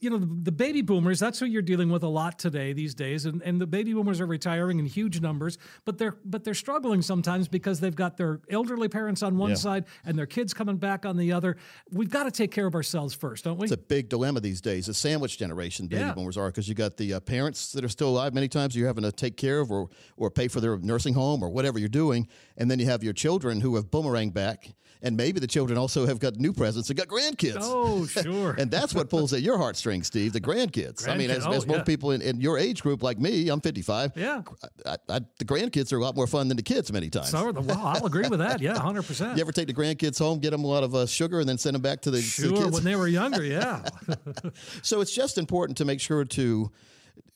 you know the, the baby boomers. That's who you're dealing with a lot today these days, and and the baby boomers are retiring in huge numbers, but they're but they're struggling sometimes because they've got their elderly parents on one Yeah. side and their kids coming back on the other. We've got to take care of ourselves first, don't we? it's a big dilemma these days the sandwich generation baby Yeah. boomers are because you got the uh, parents that are still alive many times you're having to take care of or or pay for their nursing home or whatever you're doing and then you have your children who have boomerang back and maybe the children also have got new presents and got grandkids oh, sure. And that's what pulls at your heartstrings, Steve, the grandkids. I mean, as, oh, as most yeah. people in, in your age group, like me, I'm 55. Yeah. I, I, the grandkids are a lot more fun than the kids many times. so, well, I'll agree with that. Yeah, hundred percent. You ever take the grandkids home, get them a lot of uh, sugar, and then send them back to the, to the Sure, kids? when they were younger, yeah. so it's just important to make sure to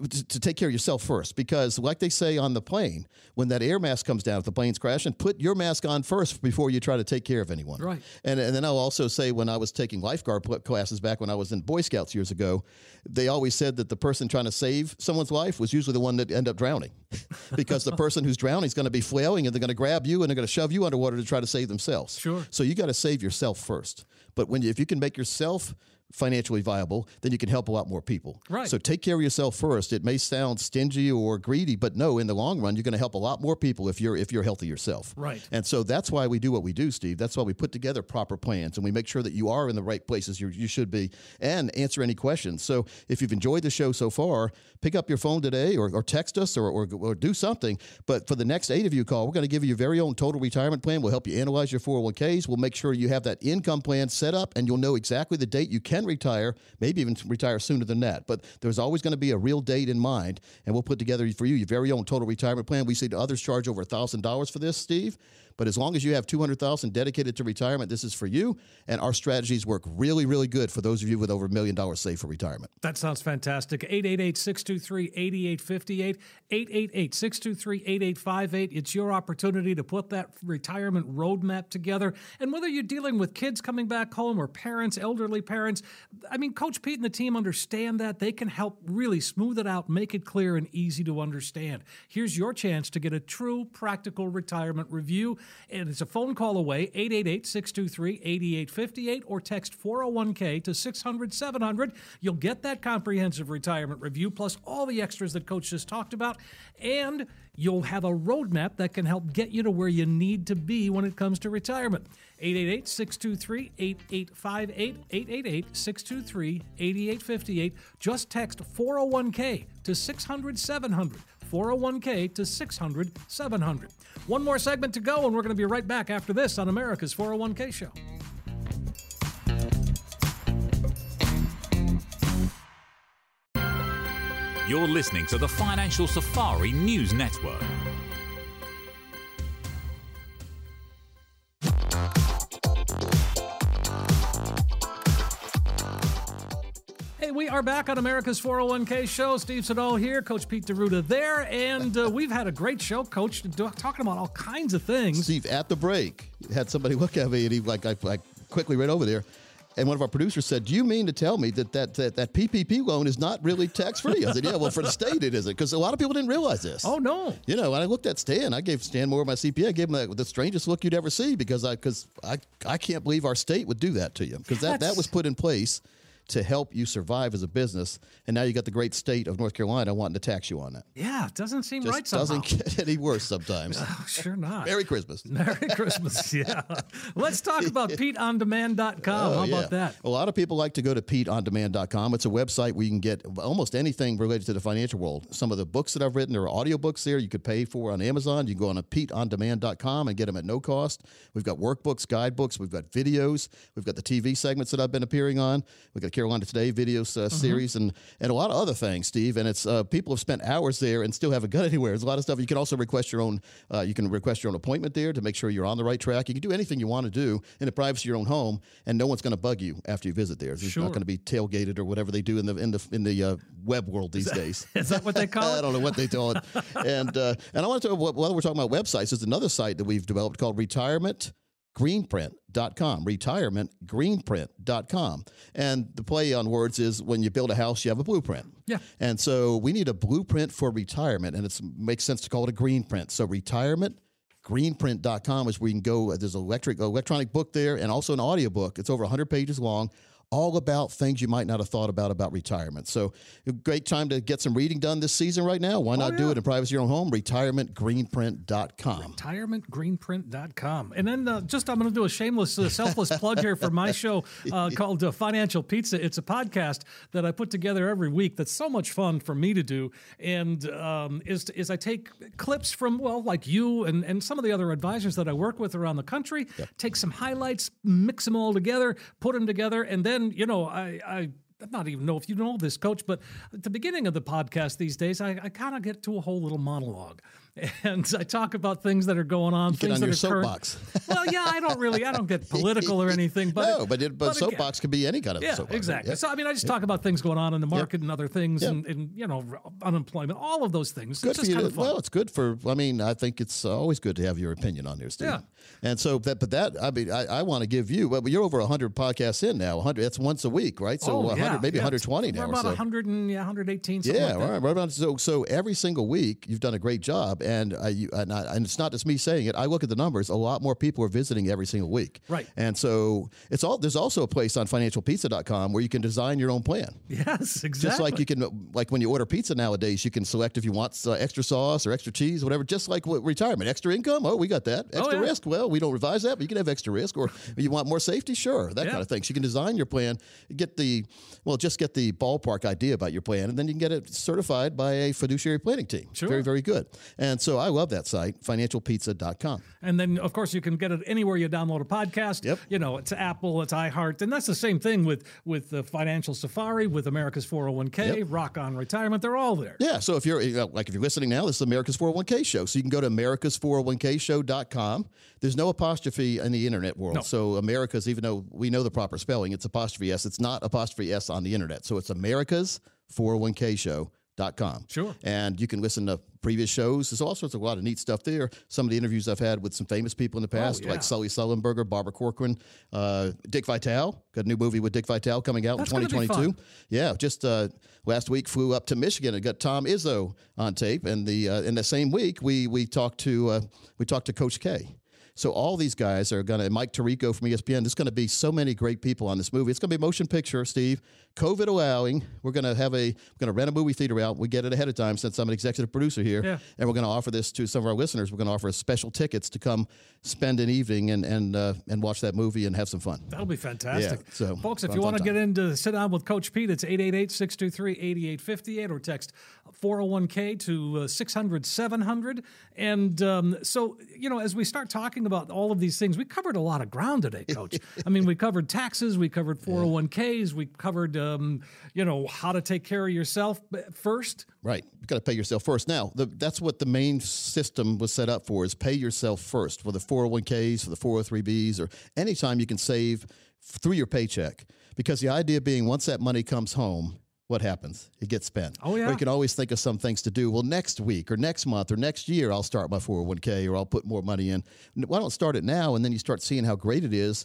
to, to take care of yourself first. Because like they say on the plane when that air mask comes down if the plane's crashing put your mask on first before you try to take care of anyone. Right. and, and then i'll also say when i was taking lifeguard classes back when i was in boy scouts years ago they always said that the person trying to save someone's life was usually the one that end up drowning. Because the person who's drowning is going to be flailing and they're going to grab you and they're going to shove you underwater to try to save themselves. Sure. so you got to save yourself first. But when you, if you can make yourself financially viable then you can help a lot more people Right. so take care of yourself first. It may sound stingy or greedy, but no, in the long run, you're going to help a lot more people if you're if you're healthy yourself. Right. And so that's why we do what we do, Steve. That's why we put together proper plans and we make sure that you are in the right places you you should be and answer any questions. So if you've enjoyed the show so far, pick up your phone today or, or text us or, or or do something. But for the next eight of you call, we're going to give you your very own total retirement plan. We'll help you analyze your 401ks. We'll make sure you have that income plan set up and you'll know exactly the date you can retire, maybe even retire sooner than that. But there's always going to be a real date in mind, and we'll put together for you your very own total retirement plan. We see the others charge over $1,000 for this, Steve. But as long as you have 200,000 dedicated to retirement, this is for you. And our strategies work really, really good for those of you with over a million dollars saved for retirement. That sounds fantastic. 888 623 8858. 888 623 8858. It's your opportunity to put that retirement roadmap together. And whether you're dealing with kids coming back home or parents, elderly parents, I mean, Coach Pete and the team understand that. They can help really smooth it out, make it clear and easy to understand. Here's your chance to get a true practical retirement review. And it's a phone call away 888 623 8858 or text 401k to 600 700. You'll get that comprehensive retirement review plus all the extras that Coach just talked about. And you'll have a roadmap that can help get you to where you need to be when it comes to retirement. 888 623 8858. 888 623 8858. Just text 401k to 600 700. 401k to 600 700. One more segment to go, and we're going to be right back after this on America's 401k show. You're listening to the Financial Safari News Network. Hey, we are back on America's 401k show. Steve Siddall here, Coach Pete D'Arruda there, and uh, we've had a great show, Coach, talking about all kinds of things. Steve, at the break, had somebody look at me and he like I, I quickly ran over there. And one of our producers said, "Do you mean to tell me that that that, that PPP loan is not really tax free?" I said, "Yeah, well, for the state it isn't, because a lot of people didn't realize this." Oh, no. You know, when I looked at Stan, I gave Stan Moore my CPA. I gave him the, the strangest look you'd ever see because I because I I can't believe our state would do that to you because that, that was put in place to help you survive as a business, and now you got the great state of North Carolina wanting to tax you on that. Yeah, it doesn't seem Just right somehow. doesn't get any worse sometimes. Oh, sure not. Merry Christmas. Merry Christmas. Yeah. Let's talk about PeteOnDemand.com. Oh, How Oh, about yeah. that? A lot of people like to go to PeteOnDemand.com. It's a website where you can get almost anything related to the financial world. Some of the books that I've written, there are audiobooks there you could pay for on Amazon. You can go on to PeteOnDemand.com and get them at no cost. We've got workbooks, guidebooks, we've got videos, we've got the TV segments that I've been appearing on. We've got Carolina Today video uh, series and, and a lot of other things, Steve. And it's uh, people have spent hours there and still haven't got anywhere. There's a lot of stuff. You can also request your own. Uh, you can request your own appointment there to make sure you're on the right track. You can do anything you want to do in the privacy of your own home, and no one's going to bug you after you visit there. It's Sure. not going to be tailgated or whatever they do in the in the in the uh, web world these days. Is that what they call it? I don't know what they call it. and uh, and I want to talk while we're talking about websites, there's another site that we've developed called Retirement greenprint.com retirementgreenprint.com and the play on words is when you build a house you have a blueprint. Yeah. and so we need a blueprint for retirement and it makes sense to call it a greenprint. so retirement greenprint.com is where you can go. There's an electric electronic book there and also an audio book it's over 100 pages long all about things you might not have thought about about retirement so a great time to get some reading done this season right now why not do yeah. it in privacy of your own home retirementgreenprint.com retirementgreenprint.com. And then uh, just I'm going to do a shameless, uh, selfless plug here for my show uh, called uh, Financial Pizza. It's a podcast that I put together every week that's so much fun for me to do. And um, is, is I take clips from, well, like you and, and some of the other advisors that I work with around the country, take some highlights, mix them all together, put them together. And then, you know, I, I I not even know if you know this, Coach, but at the beginning of the podcast these days, I, I kind of get to a whole little monologue. and I talk about things that are going on, Get things on that your are current. soapbox. well, yeah, I don't really, I don't get political or anything, but no, but it, but, again- soapbox could be any kind of Yeah, soapbox. exactly. So I mean, I just talk about things going on in the market and other things, and, and you know, unemployment, all of those things. good it's for just you. kind To, well, it's good for. I mean, I think it's always good to have your opinion on there, Steve. Yeah. And so that, but that, I mean, I, I want to give you. Well, you're over hundred podcasts in now. hundred. That's once a week, right? So oh, 100, yeah, maybe yeah. 120 We're now. or about so. 100 and yeah, 118. Something Yeah, like that. right, right on. So, so every single week, you've done a great job, and you, and, I, and it's not just me saying it. I look at the numbers; a lot more people are visiting every single week. Right. And so it's all. There's also a place on FinancialPizza.com where you can design your own plan. Yes, exactly. Just like you can, like when you order pizza nowadays, you can select if you want uh, extra sauce or extra cheese, whatever. Just like what, retirement, extra income. Oh, we got that. Extra yeah. risk. Well, we don't revise that, but you can have extra risk. Or you want more safety, sure, that Yeah. kind of thing. So you can design your plan, get the, well, just get the ballpark idea about your plan, and then you can get it certified by a fiduciary planning team. Sure. Very, very good. And so I love that site, financialpizza.com. And then, of course, you can get it anywhere you download a podcast. Yep. You know, it's Apple, it's iHeart, and that's the same thing with with the Financial Safari, with America's 401k, Yep. Rock On Retirement. They're all there. Yeah. So if you're you know, like if you're listening now, this is America's 401k show. So you can go to americas401kshow.com. There's no apostrophe in the internet world. No. So America's, even though we know the proper spelling, it's apostrophe s. It's not apostrophe s on the internet. So it's America's 401k show.com. Sure. And you can listen to previous shows. There's all sorts of a lot of neat stuff there. Some of the interviews I've had with some famous people in the past, Oh, yeah. like Sully Sullenberger, Barbara Corcoran, uh, Dick Vitale. Got a new movie with Dick Vitale coming out That's in gonna be 2022. Yeah, just uh, last week flew up to Michigan and got Tom Izzo on tape, and the uh, in the same week we we talked to uh, we talked to Coach K. So all these guys are going to Mike Tirico from ESPN. There's going to be so many great people on this movie. It's going to be a motion picture, Steve. COVID allowing, we're going to have a we're going to rent a movie theater out. We get it ahead of time since I'm an executive producer here, Yeah. and we're going to offer this to some of our listeners. We're going to offer special tickets to come spend an evening and and uh, and watch that movie and have some fun. That'll be fantastic. Yeah, so, folks, if you want to get into sit down with Coach Pete, it's 888-623-8858 or text 401k to uh, 600 700. And um, so, you know, as we start talking about all of these things, we covered a lot of ground today, Coach. I mean, we covered taxes, we covered 401ks, we covered, um, you know, how to take care of yourself first. Right. You've got to pay yourself first. Now, the, that's what the main system was set up for is pay yourself first for the 401ks, for the 403bs, or anytime you can save through your paycheck. Because the idea being once that money comes home, what happens? It gets spent. Oh, yeah. Or you can always think of some things to do. Well, next week or next month or next year, I'll start my 401k or I'll put more money in. Why don't start it now? And then you start seeing how great it is.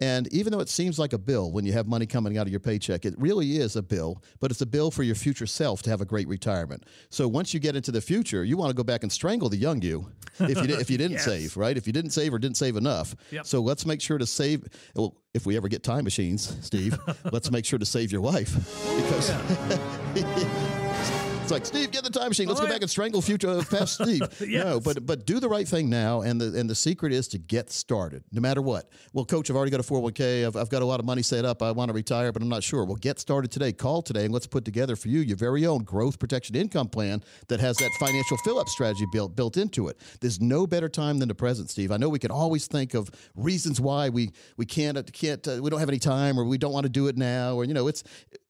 And even though it seems like a bill when you have money coming out of your paycheck, it really is a bill, but it's a bill for your future self to have a great retirement. So once you get into the future, you want to go back and strangle the young you if you, if you didn't Yes. save, right? If you didn't save or didn't save enough. Yep. So let's make sure to save. Well, if we ever get time machines, Steve, let's make sure to save your wife because. It's like Steve, get the time machine. Let's Oh, go yeah. back and strangle future uh, past Steve. No, but but do the right thing now, and the and the secret is to get started, no matter what. Well, coach, I've already got a 401k. I've, I've got a lot of money set up. I want to retire, but I'm not sure. Well, get started today. Call today, and let's put together for you your very own growth protection income plan that has that financial fill up strategy built built into it. There's no better time than the present, Steve. I know we can always think of reasons why we we can't can't uh, we don't have any time or we don't want to do it now, or you know, it's.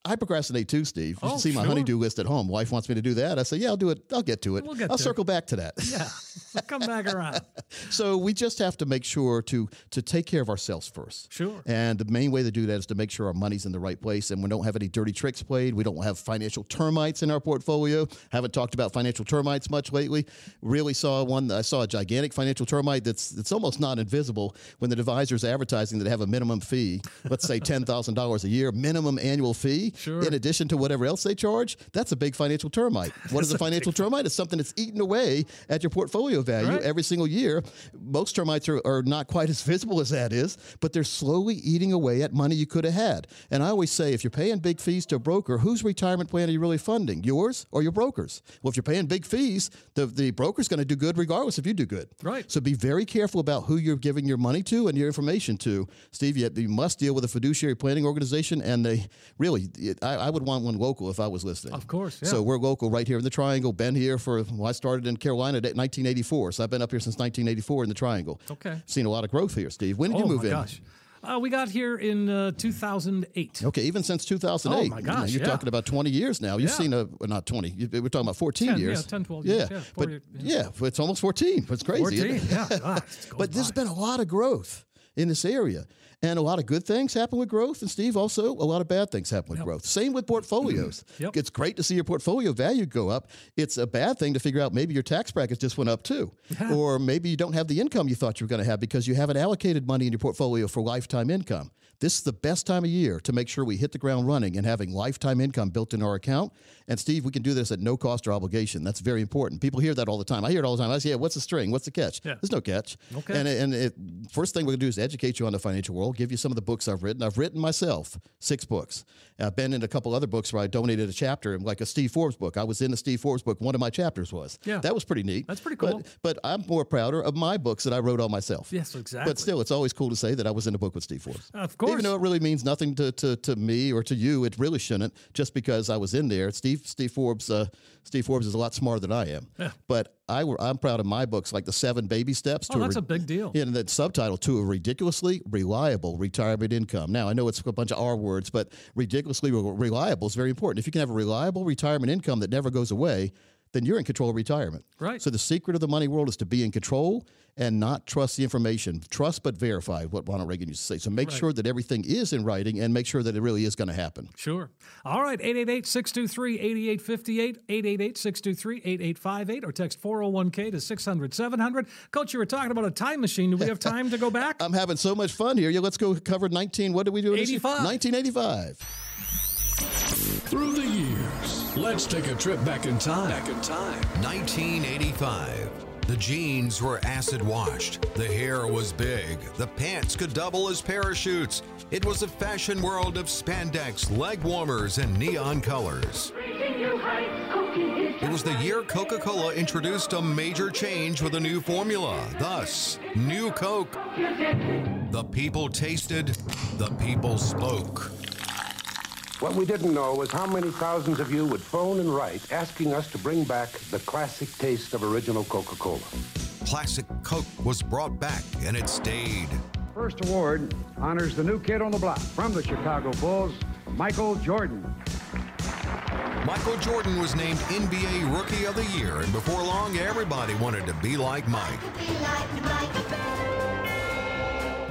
I procrastinate too, Steve. You Oh, should see my sure. honeydew list at home. Wife wants me to do that. I say, yeah, I'll do it. I'll get to it. We'll get I'll circle back to that. Yeah, come back around. So we just have to make sure to to take care of ourselves first. Sure. And the main way to do that is to make sure our money's in the right place and we don't have any dirty tricks played. We don't have financial termites in our portfolio. Haven't talked about financial termites much lately. Really saw one. I saw a gigantic financial termite that's it's almost not invisible when the advisor's advertising that have a minimum fee. Let's say ten thousand dollars a year minimum annual fee. Sure. In addition to whatever else they charge, that's a big financial termite. What is a financial termite? It's something that's eating away at your portfolio value Right. every single year. Most termites are, are not quite as visible as that is, but they're slowly eating away at money you could have had. And I always say, if you're paying big fees to a broker, whose retirement plan are you really funding? Yours or your broker's? Well, if you're paying big fees, the, the broker's going to do good regardless if you do good. Right. So be very careful about who you're giving your money to and your information to. Steve, you, you must deal with a fiduciary planning organization, and they really, I, I would want one local if I was listening. Of course, yeah. So we're local right here in the Triangle. Been here for, well, I started in Carolina in 1984, so I've been up here since 1984 in the Triangle. Okay. Seen a lot of growth here, Steve. When did oh you move in? Oh my gosh. Uh, we got here in uh, 2008. Okay, even since 2008. Oh, my you know, gosh, you're yeah. talking about 20 years now. You've Yeah. seen a well, not 20. you- We're talking about 14 10, years. yeah, 10, 12 years, yeah, but 40, yeah, it's almost 14. It's crazy. 14. it? Yeah, God, it but there's by. been a lot of growth in this area. And a lot of good things happen with growth. And Steve, also a lot of bad things happen with growth. Same with portfolios. Yep. It's great to see your portfolio value go up. It's a bad thing to figure out maybe your tax brackets just went up too. Or maybe you don't have the income you thought you were going to have because you haven't allocated money in your portfolio for lifetime income. This is the best time of year to make sure we hit the ground running and having lifetime income built in our account. And Steve, we can do this at no cost or obligation. That's very important. People hear that all the time. I hear it all the time. I say, yeah, what's the string? What's the catch? Yeah. There's no catch. Catch. And, and it, first thing we're going to do is educate you on the financial world, give you some of the books I've written. I've written myself six books. I've been in a couple other books where I donated a chapter, like a Steve Forbes book. I was in a Steve Forbes book. One of my chapters was. Yeah. That was pretty neat. That's pretty But- cool. But, I'm more prouder of my books that I wrote all myself. Yes, exactly. But still, it's always cool to say that I was in a book with Steve Forbes. Of course. Even though it really means nothing to, to, to me or to you, it really shouldn't. Just because I was in there, Steve Steve Forbes uh, Steve Forbes is a lot smarter than I am. Yeah. But I were, I'm proud of my books, like the Seven Baby Steps. Oh, that's a big deal. Yeah, and that subtitle to a ridiculously reliable retirement income. Now I know it's a bunch of R words, but ridiculously reliable is very important. If you can have a reliable retirement income that never goes away, then you're in control of retirement. Right. So the secret of the money world is to be in control and not trust the information. Trust but verify, what Ronald Reagan used to say. So make sure that everything is in writing and make sure that it really is going to happen. Sure. All right, 888-623-8858, 888-623-8858, or text 401k to 600-700. Coach, you were talking about a time machine. Do we have time to go back? I'm having so much fun here. Yeah, let's go cover 19. What did we do? this 85. 1985. Through the years, let's take a trip back in time. Back in time. 1985. The jeans were acid washed. The hair was big. The pants could double as parachutes. It was a fashion world of spandex, leg warmers, and neon colors. It was the year Coca Cola introduced a major change with a new formula. Thus, New Coke. The people tasted, the people spoke. What we didn't know was how many thousands of you would phone and write asking us to bring back the classic taste of original Coca-Cola. Classic Coke was brought back and it stayed. First award honors the new kid on the block from the Chicago Bulls, Michael Jordan. Michael Jordan was named NBA Rookie of the Year, and before long, everybody wanted to be like Mike.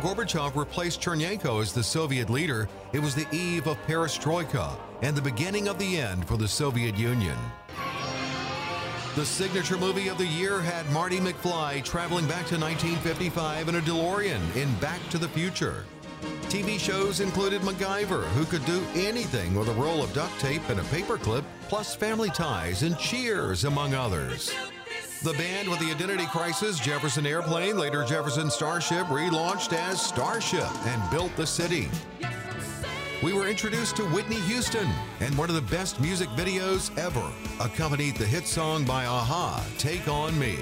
Gorbachev replaced Chernenko as the Soviet leader. It was the eve of perestroika and the beginning of the end for the Soviet Union. The signature movie of the year had Marty McFly traveling back to 1955 in a DeLorean in Back to the Future. TV shows included MacGyver, who could do anything with a roll of duct tape and a paperclip, plus Family Ties and Cheers, among others. The band with the identity crisis, Jefferson Airplane, later Jefferson Starship, relaunched as Starship and built the city. We were introduced to Whitney Houston, and one of the best music videos ever accompanied the hit song by a-ha, Take On Me.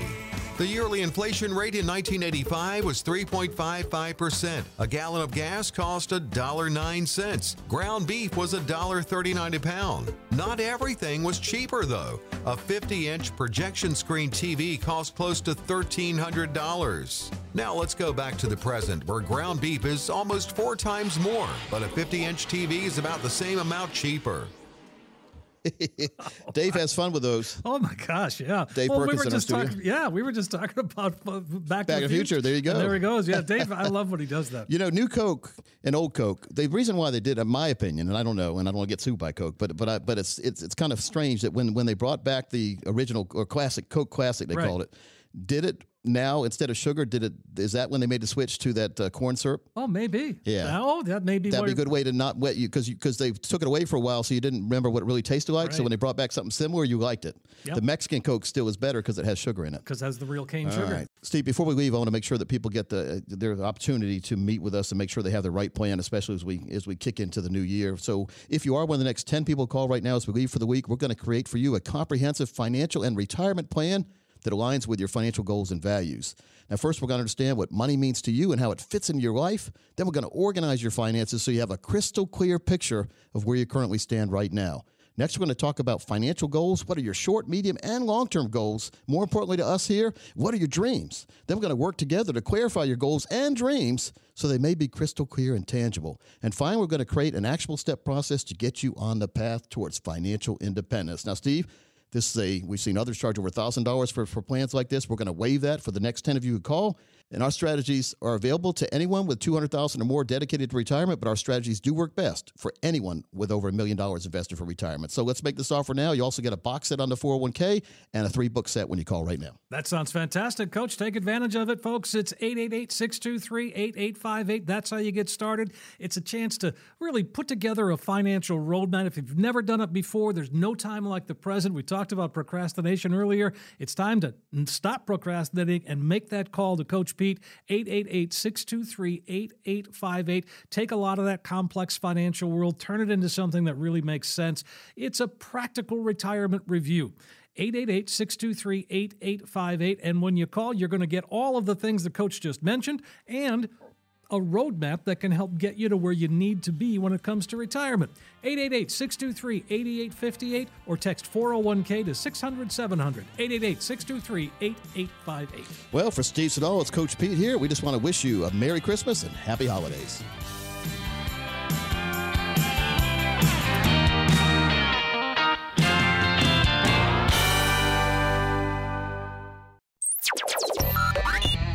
The yearly inflation rate in 1985 was 3.55%. A gallon of gas cost $1.09. Ground beef was $1.39 a pound. Not everything was cheaper, though. A 50 inch projection screen TV cost close to $1,300. Now let's go back to the present, where ground beef is almost four times more, but a 50 inch TV is about the same amount cheaper. Dave has fun with those. Oh my gosh, yeah. Dave well, we Perkins were in our just talking. Yeah, we were just talking about Back, Back to the Future. There you go. And there he goes. Yeah, Dave. I love when he does that. You know, new Coke and old Coke. The reason why they did, in my opinion, and I don't know, and I don't want to get sued by Coke, but but I, but it's it's it's kind of strange that when when they brought back the original or classic Coke Classic, they Right. called it, did it now instead of sugar? Did it? Is that when they made the switch to that uh, corn syrup? Oh, maybe. Yeah. Oh, that may be. That'd be a good way to not wet you because because they took it away for a while, so you didn't remember what it really tasted like. So when they brought back something similar, you liked it. Yep. The Mexican Coke still is better because it has sugar in it. because it has the real cane All sugar. right, Steve. Before we leave, I want to make sure that people get the uh, their opportunity to meet with us and make sure they have the right plan, especially as we as we kick into the new year. So, if you are one of the next ten people call right now as we leave for the week, we're going to create for you a comprehensive financial and retirement plan that aligns with your financial goals and values. Now, first, we're going to understand what money means to you and how it fits into your life. Then, we're going to organize your finances so you have a crystal clear picture of where you currently stand right now. Next, we're going to talk about financial goals. What are your short, medium, and long term goals? More importantly to us here, what are your dreams? Then we're going to work together to clarify your goals and dreams so they may be crystal clear and tangible. And finally, we're going to create an actionable step process to get you on the path towards financial independence. Now, Steve, this is a we've seen others charge over thousand dollars for for plans like this. We're going to waive that for the next ten of you who call. And our strategies are available to anyone with 200,000 or more dedicated to retirement, but our strategies do work best for anyone with over a million dollars invested for retirement. So let's make this offer now. You also get a box set on the 401k and a three book set when you call right now. That sounds fantastic, Coach. Take advantage of it, folks. It's 888 623 8858. That's how you get started. It's a chance to really put together a financial roadmap. If you've never done it before, there's no time like the present. We talked about procrastination earlier. It's time to stop procrastinating and make that call to Coach Pete, 888 623 8858. Take a lot of that complex financial world, turn it into something that really makes sense. It's a practical retirement review. 888 623 8858. And when you call, you're going to get all of the things the coach just mentioned and a roadmap that can help get you to where you need to be when it comes to retirement. 888 623 8858 or text 401k to 600 700. 888 623 8858. Well, for Steve Siddall, it's Coach Pete here. We just want to wish you a Merry Christmas and Happy Holidays.